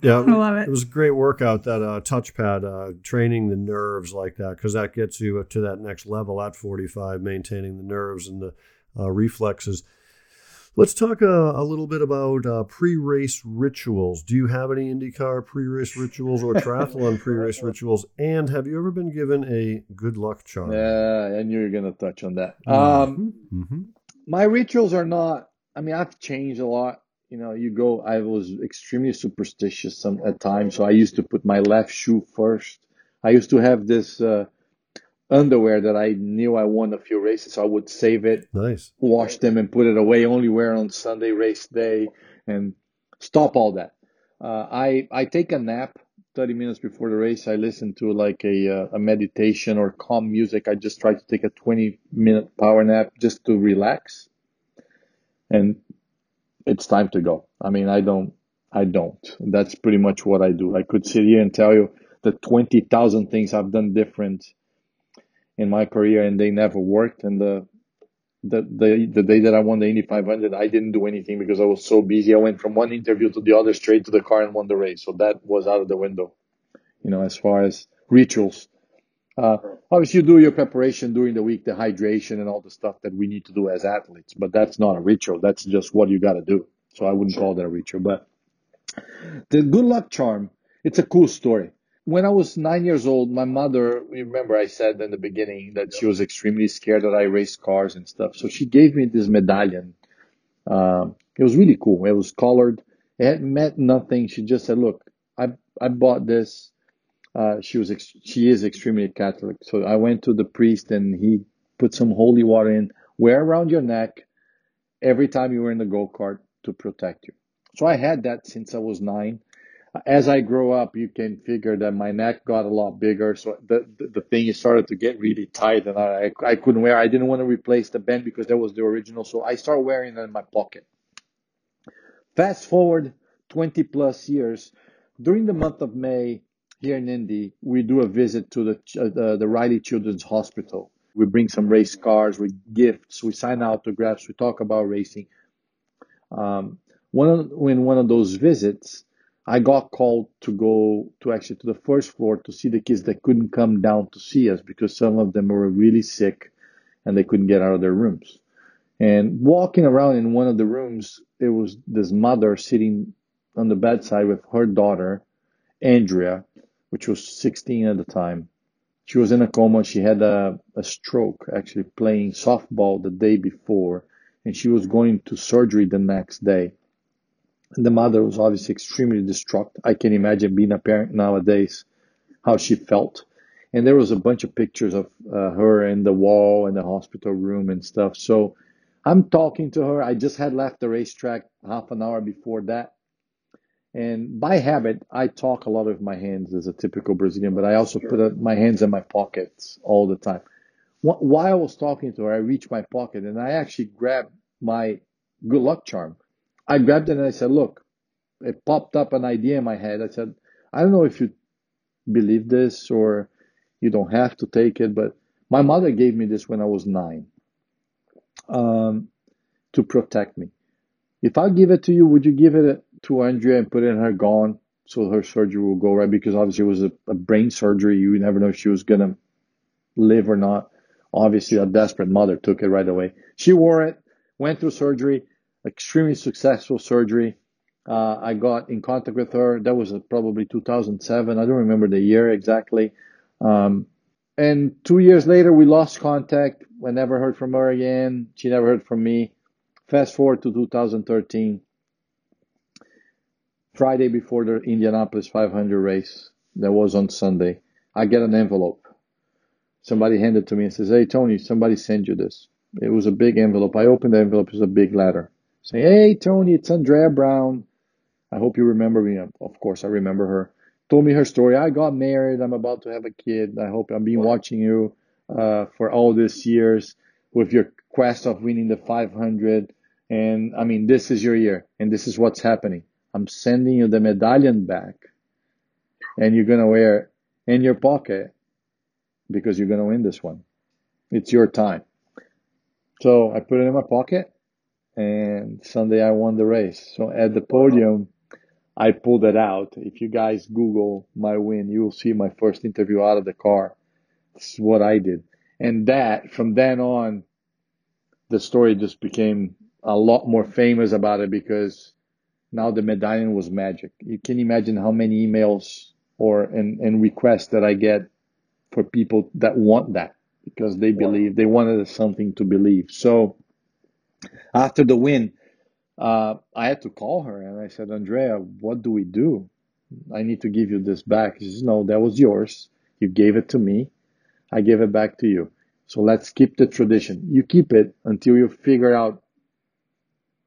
[SPEAKER 2] Yeah, I love it. It was a great workout that uh, touchpad uh, training the nerves like that because that gets you to that next level at 45, maintaining the nerves and the uh, reflexes. Let's talk uh, a little bit about uh, pre-race rituals. Do you have any IndyCar pre-race rituals or triathlon pre-race rituals? And have you ever been given a good luck charm?
[SPEAKER 3] Yeah, I knew you were going to touch on that. Um, mm-hmm. Mm-hmm. My rituals are not. I mean, I've changed a lot you know, you go, I was extremely superstitious some, at times. So I used to put my left shoe first. I used to have this, uh, underwear that I knew I won a few races. So I would save it,
[SPEAKER 2] nice,
[SPEAKER 3] wash them and put it away, only wear on Sunday race day and stop all that. Uh, I, I take a nap 30 minutes before the race. I listen to like a, uh, a meditation or calm music. I just try to take a 20 minute power nap just to relax. And it's time to go. I mean, I don't, I don't. That's pretty much what I do. I could sit here and tell you the 20,000 things I've done different in my career and they never worked. And the, the, the, the day that I won the Indy 500, I didn't do anything because I was so busy. I went from one interview to the other straight to the car and won the race. So that was out of the window, you know, as far as rituals. Uh, obviously, you do your preparation during the week, the hydration and all the stuff that we need to do as athletes, but that's not a ritual. That's just what you got to do. So I wouldn't call that a ritual. But the good luck charm, it's a cool story. When I was nine years old, my mother, remember I said in the beginning that she was extremely scared that I raced cars and stuff. So she gave me this medallion. Um, it was really cool. It was colored. It had meant nothing. She just said, look, I, I bought this uh, she was ex- she is extremely Catholic. So I went to the priest and he put some holy water in, wear around your neck every time you were in the go kart to protect you. So I had that since I was nine. As I grow up, you can figure that my neck got a lot bigger. So the the, the thing started to get really tight, and I I couldn't wear. I didn't want to replace the band because that was the original. So I started wearing it in my pocket. Fast forward 20 plus years, during the month of May, here in Indy, we do a visit to the uh, the, the Riley Children's Hospital. We bring some race cars, we gifts, we sign autographs, we talk about racing. Um, one of, when one of those visits, I got called to go to actually to the first floor to see the kids that couldn't come down to see us because some of them were really sick and they couldn't get out of their rooms. And walking around in one of the rooms, it was this mother sitting on the bedside with her daughter, Andrea, which was 16 at the time. She was in a coma. She had a, a stroke actually playing softball the day before, and she was going to surgery the next day. And the mother was obviously extremely distraught. I can imagine being a parent nowadays, how she felt. and there was a bunch of pictures of uh, her in the wall in the hospital room and stuff. So I'm talking to her. I just had left the racetrack half an hour before that. And by habit, I talk a lot with my hands as a typical Brazilian, but I also sure. put my hands in my pockets all the time. While I was talking to her, I reached my pocket and I actually grabbed my good luck charm. I grabbed it and I said, look, it popped up an idea in my head. I said, I don't know if you believe this or you don't have to take it, but my mother gave me this when I was nine um, to protect me. If I give it to you, would you give it to Andrea and put it in her gone so her surgery will go right? Because obviously it was a, a brain surgery. You never know if she was going to live or not. Obviously, a desperate mother took it right away. She wore it, went through surgery, extremely successful surgery. Uh, I got in contact with her. That was probably 2007. I don't remember the year exactly. Um, and two years later, we lost contact. I never heard from her again. She never heard from me. Fast forward to 2013, Friday before the Indianapolis 500 race, that was on Sunday. I get an envelope. Somebody handed it to me and says, "Hey Tony, somebody sent you this." It was a big envelope. I opened the envelope. It was a big letter saying, "Hey Tony, it's Andrea Brown. I hope you remember me." Of course, I remember her told me her story. I got married. I'm about to have a kid. I hope I've been watching you uh, for all these years with your quest of winning the 500. And I mean, this is your year, and this is what's happening. I'm sending you the medallion back, and you're gonna wear it in your pocket because you're gonna win this one. It's your time. So I put it in my pocket, and Sunday I won the race. So at the podium, I pulled it out. If you guys Google my win, you will see my first interview out of the car. This is what I did. And that, from then on, the story just became a lot more famous about it because now the medallion was magic. You can imagine how many emails or and, and requests that I get for people that want that because they believe they wanted something to believe. So after the win, uh, I had to call her and I said, Andrea, what do we do? I need to give you this back. She says, No, that was yours. You gave it to me. I gave it back to you. So let's keep the tradition. You keep it until you figure out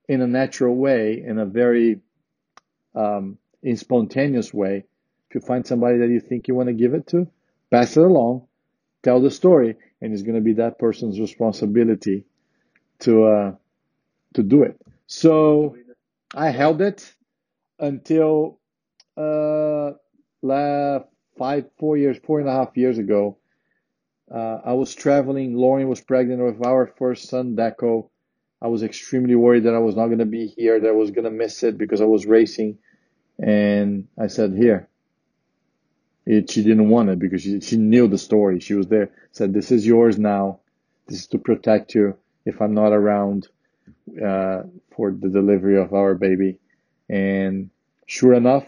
[SPEAKER 3] in a natural way, in a very um, in spontaneous way. If you find somebody that you think you want to give it to, pass it along, tell the story, and it's going to be that person's responsibility to uh, to do it. So I held it until uh, five, four years, four and a half years ago. Uh, I was traveling. Lauren was pregnant with our first son, Deco. I was extremely worried that I was not going to be here, that I was going to miss it because I was racing. And I said, here. It, she didn't want it because she, she knew the story. She was there. Said, this is yours now. This is to protect you if I'm not around uh, for the delivery of our baby. And sure enough,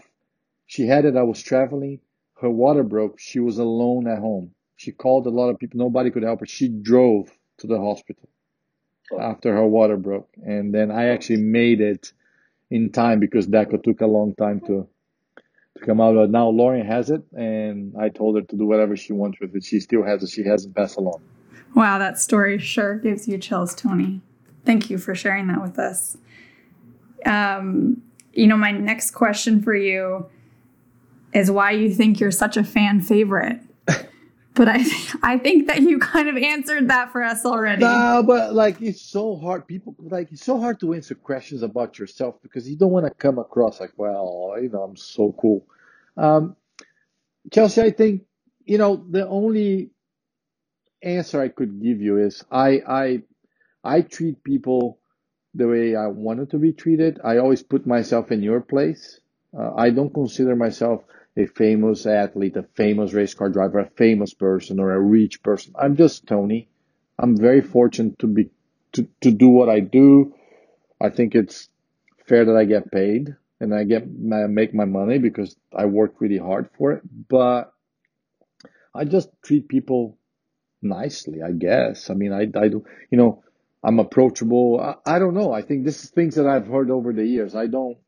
[SPEAKER 3] she had it. I was traveling. Her water broke. She was alone at home. She called a lot of people. Nobody could help her. She drove to the hospital after her water broke. And then I actually made it in time because Deco took a long time to to come out. But now Lauren has it, and I told her to do whatever she wants with it. She still has it. She hasn't passed along.
[SPEAKER 1] Wow, that story sure gives you chills, Tony. Thank you for sharing that with us. Um, you know, my next question for you is why you think you're such a fan favorite. but I, I think that you kind of answered that for us already.
[SPEAKER 3] No, but like it's so hard. People like it's so hard to answer questions about yourself because you don't want to come across like, well, you know, I'm so cool. Um, Chelsea, I think you know the only answer I could give you is I I I treat people the way I wanted to be treated. I always put myself in your place. Uh, I don't consider myself a famous athlete, a famous race car driver, a famous person, or a rich person. I'm just Tony. I'm very fortunate to be to, to do what I do. I think it's fair that I get paid and I get I make my money because I work really hard for it. But I just treat people nicely, I guess. I mean, I, I do, you know, I'm approachable. I, I don't know. I think this is things that I've heard over the years. I don't,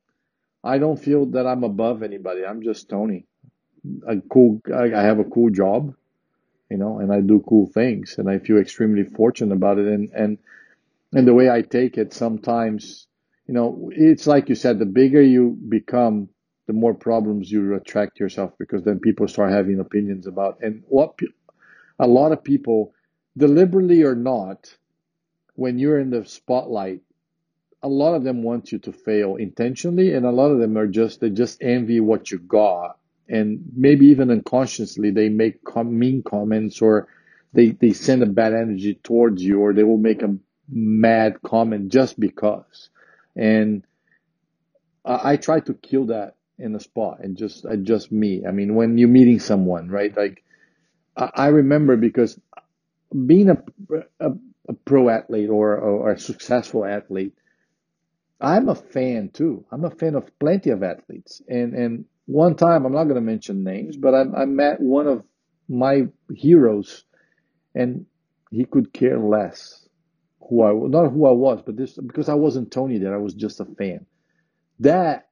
[SPEAKER 3] I don't feel that I'm above anybody. I'm just Tony. A cool. I, I have a cool job. you know, and I do cool things, and I feel extremely fortunate about it. And and and the way I take it, sometimes, you know, it's like you said, the bigger you become, the more problems you attract yourself because then people start having opinions about and what a lot of people, deliberately or not, when you're in the spotlight, a lot of them want you to fail intentionally, and a lot of them are just they just envy what you got, and maybe even unconsciously they make com- mean comments or they they send a bad energy towards you, or they will make a mad comment just because, and I, I try to kill that in the spot and just just me. I mean, when you're meeting someone, right? Like I, I remember because being a, a pro athlete or, or a successful athlete I'm a fan too. I'm a fan of plenty of athletes. And and one time, I'm not going to mention names, but I, I met one of my heroes, and he could care less who I was not who I was, but this because I wasn't Tony there. I was just a fan. That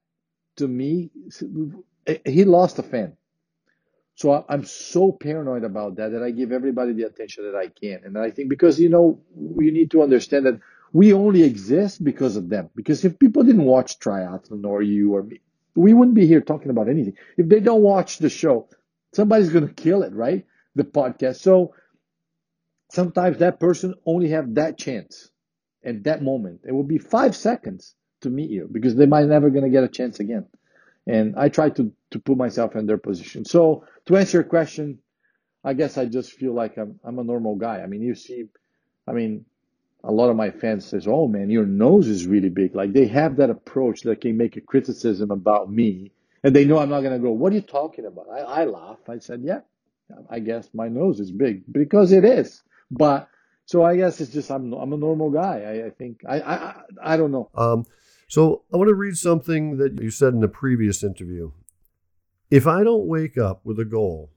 [SPEAKER 3] to me, he lost a fan. So I'm so paranoid about that that I give everybody the attention that I can. And I think because you know you need to understand that we only exist because of them. Because if people didn't watch triathlon or you or me, we wouldn't be here talking about anything. If they don't watch the show, somebody's going to kill it, right? The podcast. So sometimes that person only have that chance and that moment. It will be five seconds to meet you because they might never going to get a chance again. And I try to, to put myself in their position. So to answer your question, I guess I just feel like I'm, I'm a normal guy. I mean, you see, I mean, a lot of my fans says, "Oh man, your nose is really big." Like they have that approach that can make a criticism about me, and they know I'm not gonna go. What are you talking about? I, I laugh. I said, "Yeah, I guess my nose is big because it is." But so I guess it's just I'm I'm a normal guy. I, I think I, I I don't know.
[SPEAKER 2] Um, so I want to read something that you said in a previous interview. If I don't wake up with a goal,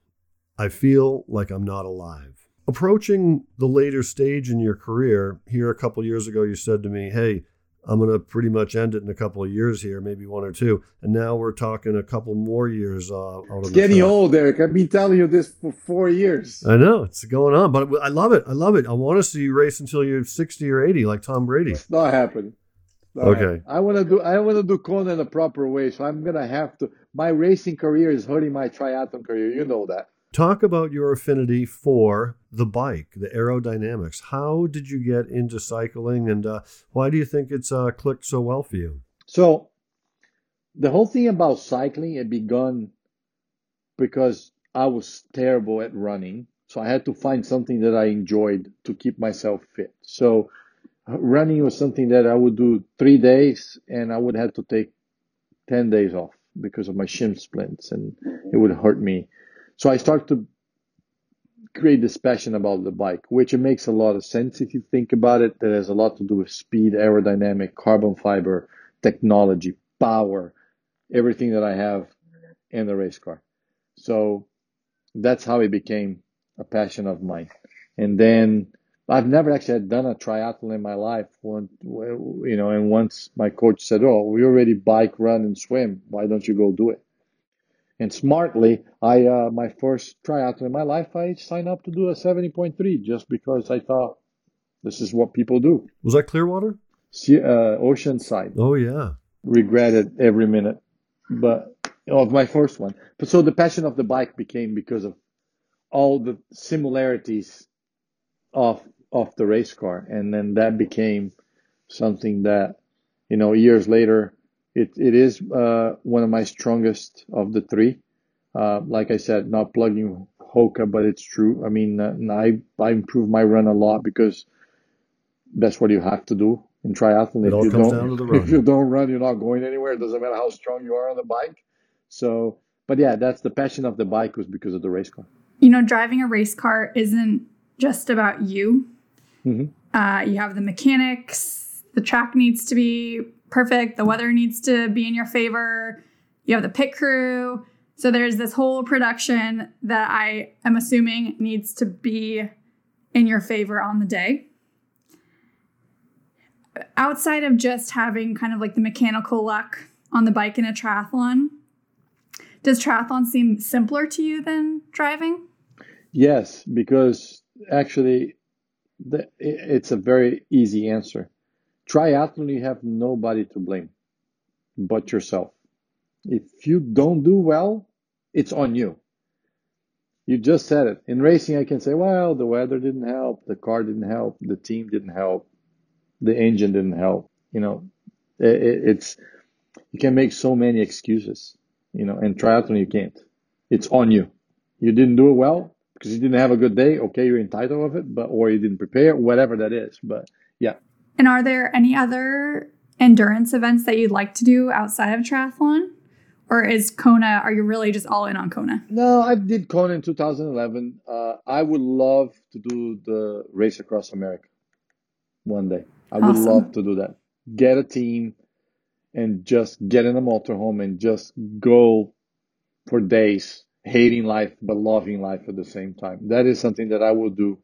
[SPEAKER 2] I feel like I'm not alive. Approaching the later stage in your career here a couple years ago you said to me hey i'm going to pretty much end it in a couple of years here maybe one or two. And now we're talking a couple more years uh,
[SPEAKER 3] it's getting old eric. I've been telling you this for four years.
[SPEAKER 2] I know. It's going on but i love it. I love it. I want to see you race until you're 60 or 80 like tom brady.
[SPEAKER 3] It's not happening. Not okay. happening. i want to do i want to do in a proper way so i'm going to have to my racing career is hurting my triathlon career you know that
[SPEAKER 2] Talk about your affinity for the bike, the aerodynamics. How did you get into cycling, and uh, why do you think it's uh, clicked so well for you?
[SPEAKER 3] So, the whole thing about cycling it begun because I was terrible at running, so I had to find something that I enjoyed to keep myself fit. So, running was something that I would do three days, and I would have to take ten days off because of my shin splints, and it would hurt me so I start to create this passion about the bike, which it makes a lot of sense if you think about it. That has a lot to do with speed, aerodynamic, carbon fiber, technology, power, everything that I have in the race car. So that's how it became a passion of mine. And then I've never actually done a triathlon in my life. When, you know, and once my coach said, "Oh, we already bike, run, and swim. Why don't you go do it?" And smartly, I uh, my first triathlon in my life, I signed up to do a 70.3 just because I thought this is what people do.
[SPEAKER 2] Was that Clearwater?
[SPEAKER 3] See, uh, Oceanside.
[SPEAKER 2] Oh yeah.
[SPEAKER 3] Regretted every minute, but of my first one. But so the passion of the bike became because of all the similarities of of the race car, and then that became something that you know years later it, it is uh, one of my strongest of the three. Uh, like I said, not plugging Hoka, but it's true. I mean, uh, I I improve my run a lot because that's what you have to do in triathlon.
[SPEAKER 2] It if
[SPEAKER 3] you
[SPEAKER 2] don't,
[SPEAKER 3] if you don't run, you're not going anywhere. It doesn't matter how strong you are on the bike. So, but yeah, that's the passion of the bike was because of the race car.
[SPEAKER 1] You know, driving a race car isn't just about you.
[SPEAKER 3] Mm-hmm.
[SPEAKER 1] Uh, you have the mechanics. The track needs to be perfect. The weather needs to be in your favor. You have the pit crew. So there's this whole production that I am assuming needs to be in your favor on the day. Outside of just having kind of like the mechanical luck on the bike in a triathlon, does triathlon seem simpler to you than driving?
[SPEAKER 3] Yes, because actually, the, it's a very easy answer. Triathlon, you have nobody to blame but yourself. If you don't do well, it's on you. You just said it. In racing, I can say, well, the weather didn't help, the car didn't help, the team didn't help, the engine didn't help. You know, it, it's you can make so many excuses. You know, and triathlon you can't. It's on you. You didn't do it well because you didn't have a good day. Okay, you're entitled of it, but or you didn't prepare, whatever that is. But yeah.
[SPEAKER 1] And are there any other endurance events that you'd like to do outside of triathlon? Or is Kona, are you really just all in on Kona?
[SPEAKER 3] No, I did Kona in 2011. Uh, I would love to do the race across America one day. I would love to do that. Get a team and just get in a motorhome and just go for days, hating life but loving life at the same time. That is something that I will do.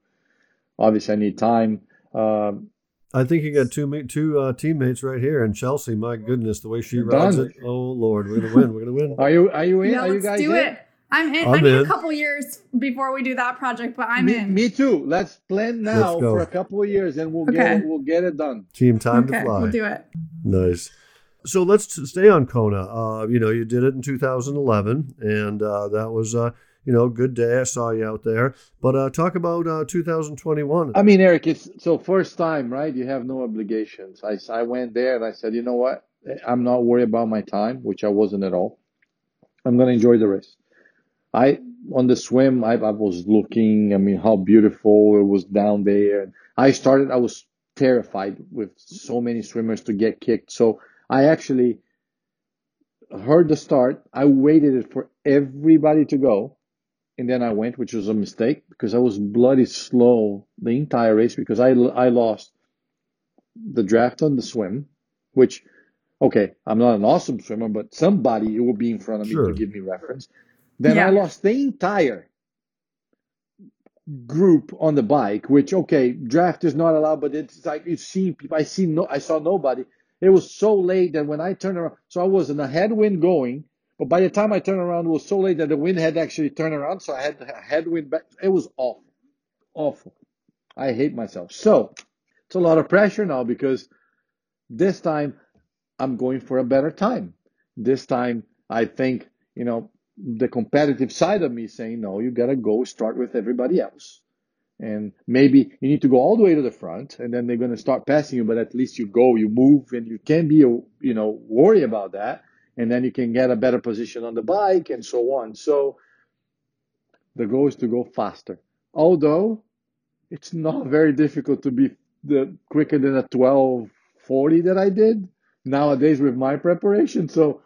[SPEAKER 3] Obviously, I need time. Um,
[SPEAKER 2] I think you got two two uh, teammates right here, and Chelsea. My goodness, the way she rides Done. it. Oh Lord, we're gonna win. We're gonna win.
[SPEAKER 3] Are you Are you in?
[SPEAKER 1] Yeah,
[SPEAKER 3] are you
[SPEAKER 1] let's
[SPEAKER 3] guys
[SPEAKER 1] do
[SPEAKER 3] in?
[SPEAKER 1] it. I'm in. I'm I need in. a couple years before we do that project, but I'm
[SPEAKER 3] me,
[SPEAKER 1] in.
[SPEAKER 3] Me too. Let's plan now Let's for a couple of years, and we'll okay. get it, we'll get it done.
[SPEAKER 2] Team time okay, to fly.
[SPEAKER 1] We'll do it.
[SPEAKER 2] Nice. So let's stay on Kona. Uh, you know, you did it in 2011, and uh, that was uh, you know, good day. I saw you out there. But uh, talk about uh, 2021. I
[SPEAKER 3] mean, Eric, it's so first time, right? You have no obligations. I, I went there and I said, you know what? I'm not worried about my time, which I wasn't at all. I'm going to enjoy the race. I, on the swim, I, I was looking, I mean, how beautiful it was down there. I started, I was terrified with so many swimmers to get kicked. So I actually heard the start. I waited for everybody to go and then I went, which was a mistake because I was bloody slow the entire race because I, I lost the draft on the swim, which, okay, I'm not an awesome swimmer, but somebody will be in front of me sure. to give me reference. Then yeah. I lost the entire group on the bike, which, okay, draft is not allowed, but it's like you see people, I see no, I saw nobody. It was so late that when I turned around, so I was in a headwind going but by the time I turned around, it was so late that the wind had actually turned around, so I had a headwind back. It was awful, awful. I hate myself. So it's a lot of pressure now because this time I'm going for a better time. This time I think you know the competitive side of me saying no, you gotta go start with everybody else. And maybe you need to go all the way to the front, and then they're going to start passing you. But at least you go, you move, and you can't be, you know, worry about that and then you can get a better position on the bike and so on. So the goal is to go faster. Although it's not very difficult to be the quicker than a 1240 that I did nowadays with my preparation. So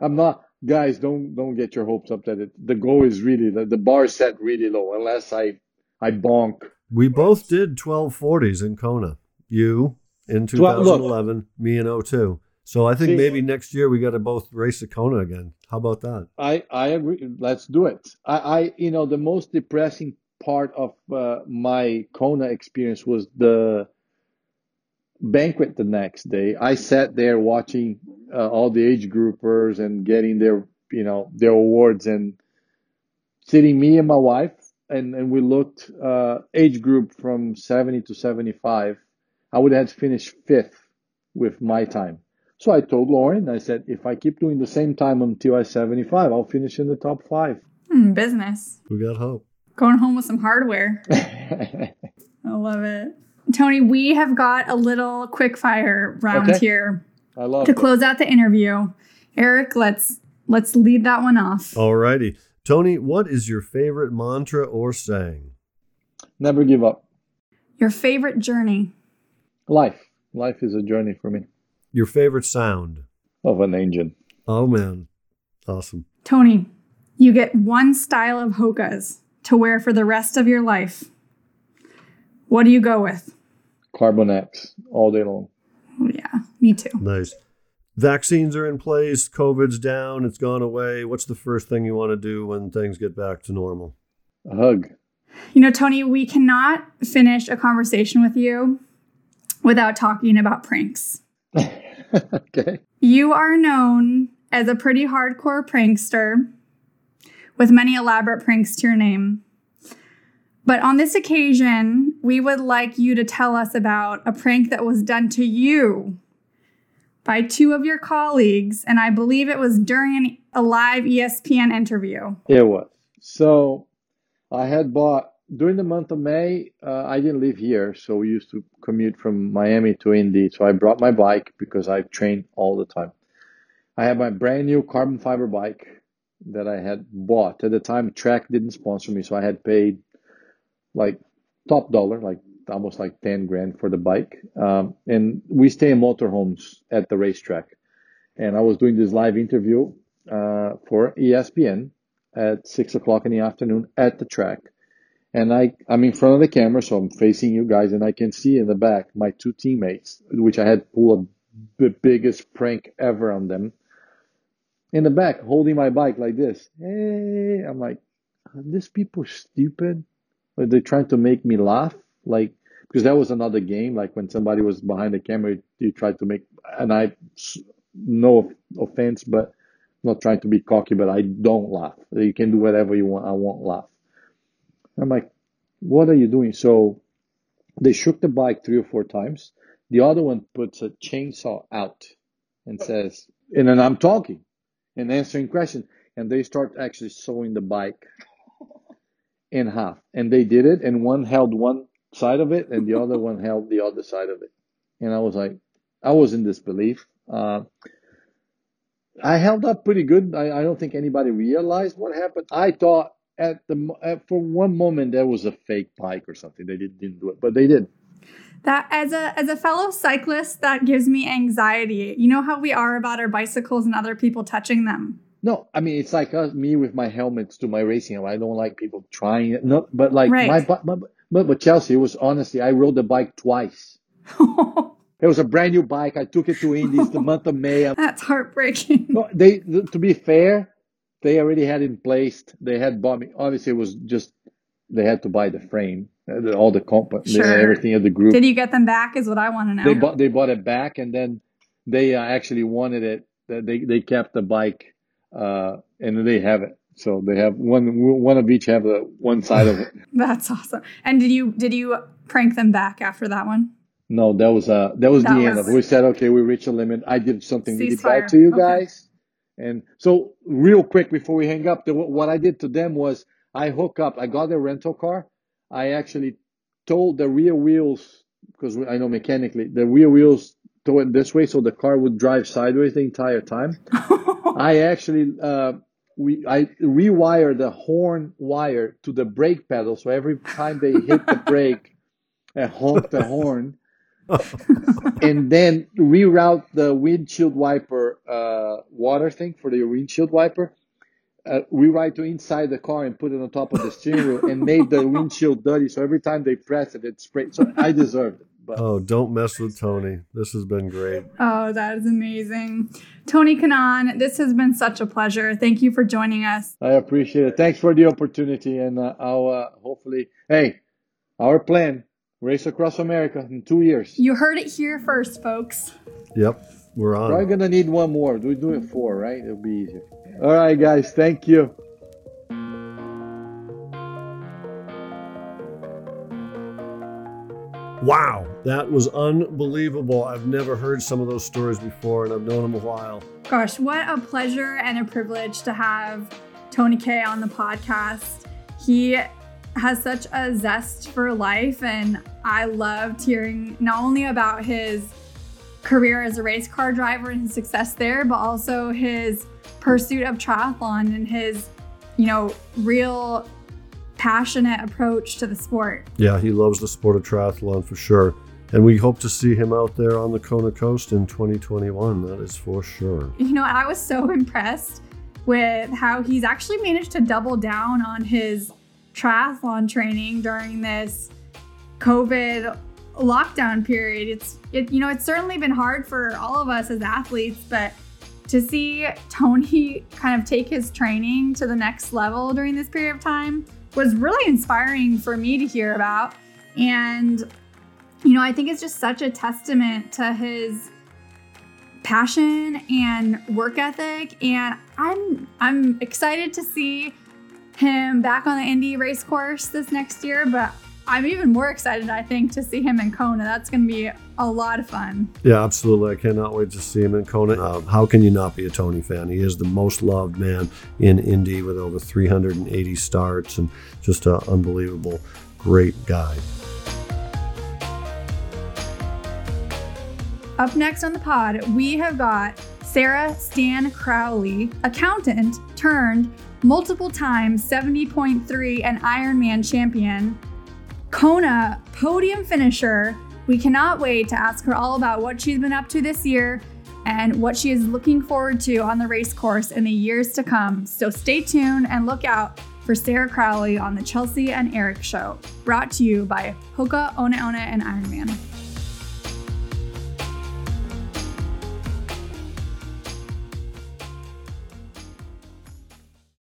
[SPEAKER 3] I'm not guys don't don't get your hopes up that it, the goal is really the, the bar set really low unless I I bonk.
[SPEAKER 2] We both did 1240s in Kona. You in 2011, Look, me in 02. So I think See, maybe next year we got to both race the Kona again. How about that?
[SPEAKER 3] I, I agree. Let's do it. I, I you know the most depressing part of uh, my Kona experience was the banquet the next day. I sat there watching uh, all the age groupers and getting their you know their awards and sitting me and my wife and and we looked uh, age group from 70 to 75. I would have finished fifth with my time so I told Lauren, I said, if I keep doing the same time until I'm 75, I'll finish in the top five.
[SPEAKER 1] Mm, business.
[SPEAKER 2] We got hope.
[SPEAKER 1] Going home with some hardware. I love it. Tony, we have got a little quick fire round okay. here.
[SPEAKER 3] I love
[SPEAKER 1] to
[SPEAKER 3] it.
[SPEAKER 1] close out the interview. Eric, let's let's lead that one off.
[SPEAKER 2] All righty. Tony, what is your favorite mantra or saying?
[SPEAKER 3] Never give up.
[SPEAKER 1] Your favorite journey?
[SPEAKER 3] Life. Life is a journey for me.
[SPEAKER 2] Your favorite sound
[SPEAKER 3] of an engine.
[SPEAKER 2] Oh man, awesome.
[SPEAKER 1] Tony, you get one style of Hokas to wear for the rest of your life. What do you go with?
[SPEAKER 3] Carbon X all day long.
[SPEAKER 1] Oh, yeah, me too.
[SPEAKER 2] Nice. Vaccines are in place, COVID's down, it's gone away. What's the first thing you want to do when things get back to normal?
[SPEAKER 3] A hug.
[SPEAKER 1] You know, Tony, we cannot finish a conversation with you without talking about pranks.
[SPEAKER 3] okay.
[SPEAKER 1] You are known as a pretty hardcore prankster with many elaborate pranks to your name. But on this occasion, we would like you to tell us about a prank that was done to you by two of your colleagues, and I believe it was during a live ESPN interview.
[SPEAKER 3] It was. So I had bought during the month of May. Uh, I didn't live here, so we used to commute from Miami to Indy. So I brought my bike because I train all the time. I had my brand new carbon fiber bike that I had bought at the time. Trek didn't sponsor me, so I had paid like top dollar, like almost like 10 grand for the bike. Um, and we stay in motorhomes at the racetrack. And I was doing this live interview uh, for ESPN at six o'clock in the afternoon at the track. And I, I'm in front of the camera, so I'm facing you guys, and I can see in the back my two teammates, which I had pulled the biggest prank ever on them, in the back, holding my bike like this. Hey, I'm like, are these people stupid? Are they trying to make me laugh? Like, because that was another game. Like when somebody was behind the camera, you tried to make, and I, no offense, but not trying to be cocky, but I don't laugh. You can do whatever you want. I won't laugh. I'm like, what are you doing? So they shook the bike three or four times. The other one puts a chainsaw out and says, and then I'm talking and answering questions. And they start actually sawing the bike in half. And they did it. And one held one side of it and the other one held the other side of it. And I was like, I was in disbelief. Uh, I held up pretty good. I, I, don't think anybody realized what happened. I thought at the at, for one moment there was a fake bike or something. They did, didn't do it, but they did.
[SPEAKER 1] That as a as a fellow cyclist, that gives me anxiety. You know how we are about our bicycles and other people touching them.
[SPEAKER 3] No, I mean it's like uh, me with my helmets to my racing. I don't like people trying it. No, but like right. my, my but, but Chelsea, it was honestly, I rode the bike twice. it was a brand new bike. I took it to Indies the month of May.
[SPEAKER 1] That's heartbreaking.
[SPEAKER 3] No, they, to be fair, they already had in place. They had bought me. Obviously, it was just they had to buy the frame, uh, all the comp, sure. everything of the group.
[SPEAKER 1] Did you get them back? Is what I want to know.
[SPEAKER 3] They bought they bought it back, and then they uh, actually wanted it. They they kept the bike, uh, and they have it. So they have one one of each have a one side of it.
[SPEAKER 1] That's awesome. And did you did you prank them back after that one?
[SPEAKER 3] No, that was uh that was that the was... end of it. We said okay, we reached a limit. I did something really bad to you okay. guys. And so real quick before we hang up, the, what I did to them was I hook up. I got a rental car. I actually told the rear wheels because I know mechanically the rear wheels to it this way so the car would drive sideways the entire time. I actually uh, we I rewire the horn wire to the brake pedal, so every time they hit the brake, and honk the horn, and then reroute the windshield wiper uh, water thing for the windshield wiper. Uh, rewrite to inside the car and put it on top of the steering wheel and made the windshield dirty. So every time they press it, it sprays. So I deserved it.
[SPEAKER 2] But. Oh, don't mess with Tony. This has been great.
[SPEAKER 1] Oh, that is amazing. Tony Kanaan, this has been such a pleasure. Thank you for joining us.
[SPEAKER 3] I appreciate it. Thanks for the opportunity. And uh, I'll uh, hopefully, hey, our plan race across America in two years.
[SPEAKER 1] You heard it here first, folks.
[SPEAKER 2] Yep, we're on.
[SPEAKER 3] Probably going to need one more. We do it four, right? It'll be easier. All right, guys. Thank you.
[SPEAKER 2] Wow, that was unbelievable. I've never heard some of those stories before, and I've known him a while.
[SPEAKER 1] Gosh, what a pleasure and a privilege to have Tony K on the podcast. He has such a zest for life, and I loved hearing not only about his career as a race car driver and his success there, but also his pursuit of triathlon and his, you know, real passionate approach to the sport.
[SPEAKER 2] Yeah, he loves the sport of triathlon for sure. And we hope to see him out there on the Kona Coast in 2021. That is for sure.
[SPEAKER 1] You know, I was so impressed with how he's actually managed to double down on his triathlon training during this COVID lockdown period. It's it, you know, it's certainly been hard for all of us as athletes, but to see Tony kind of take his training to the next level during this period of time was really inspiring for me to hear about. And, you know, I think it's just such a testament to his passion and work ethic. And I'm I'm excited to see him back on the Indy race course this next year, but I'm even more excited, I think, to see him in Kona. That's going to be a lot of fun.
[SPEAKER 2] Yeah, absolutely. I cannot wait to see him in Kona. Uh, how can you not be a Tony fan? He is the most loved man in Indy with over 380 starts and just an unbelievable, great guy.
[SPEAKER 1] Up next on the pod, we have got Sarah Stan Crowley, accountant turned multiple times 70.3 and Ironman champion, Kona podium finisher. We cannot wait to ask her all about what she's been up to this year and what she is looking forward to on the race course in the years to come. So stay tuned and look out for Sarah Crowley on the Chelsea and Eric Show, brought to you by Hoka One One, and Ironman.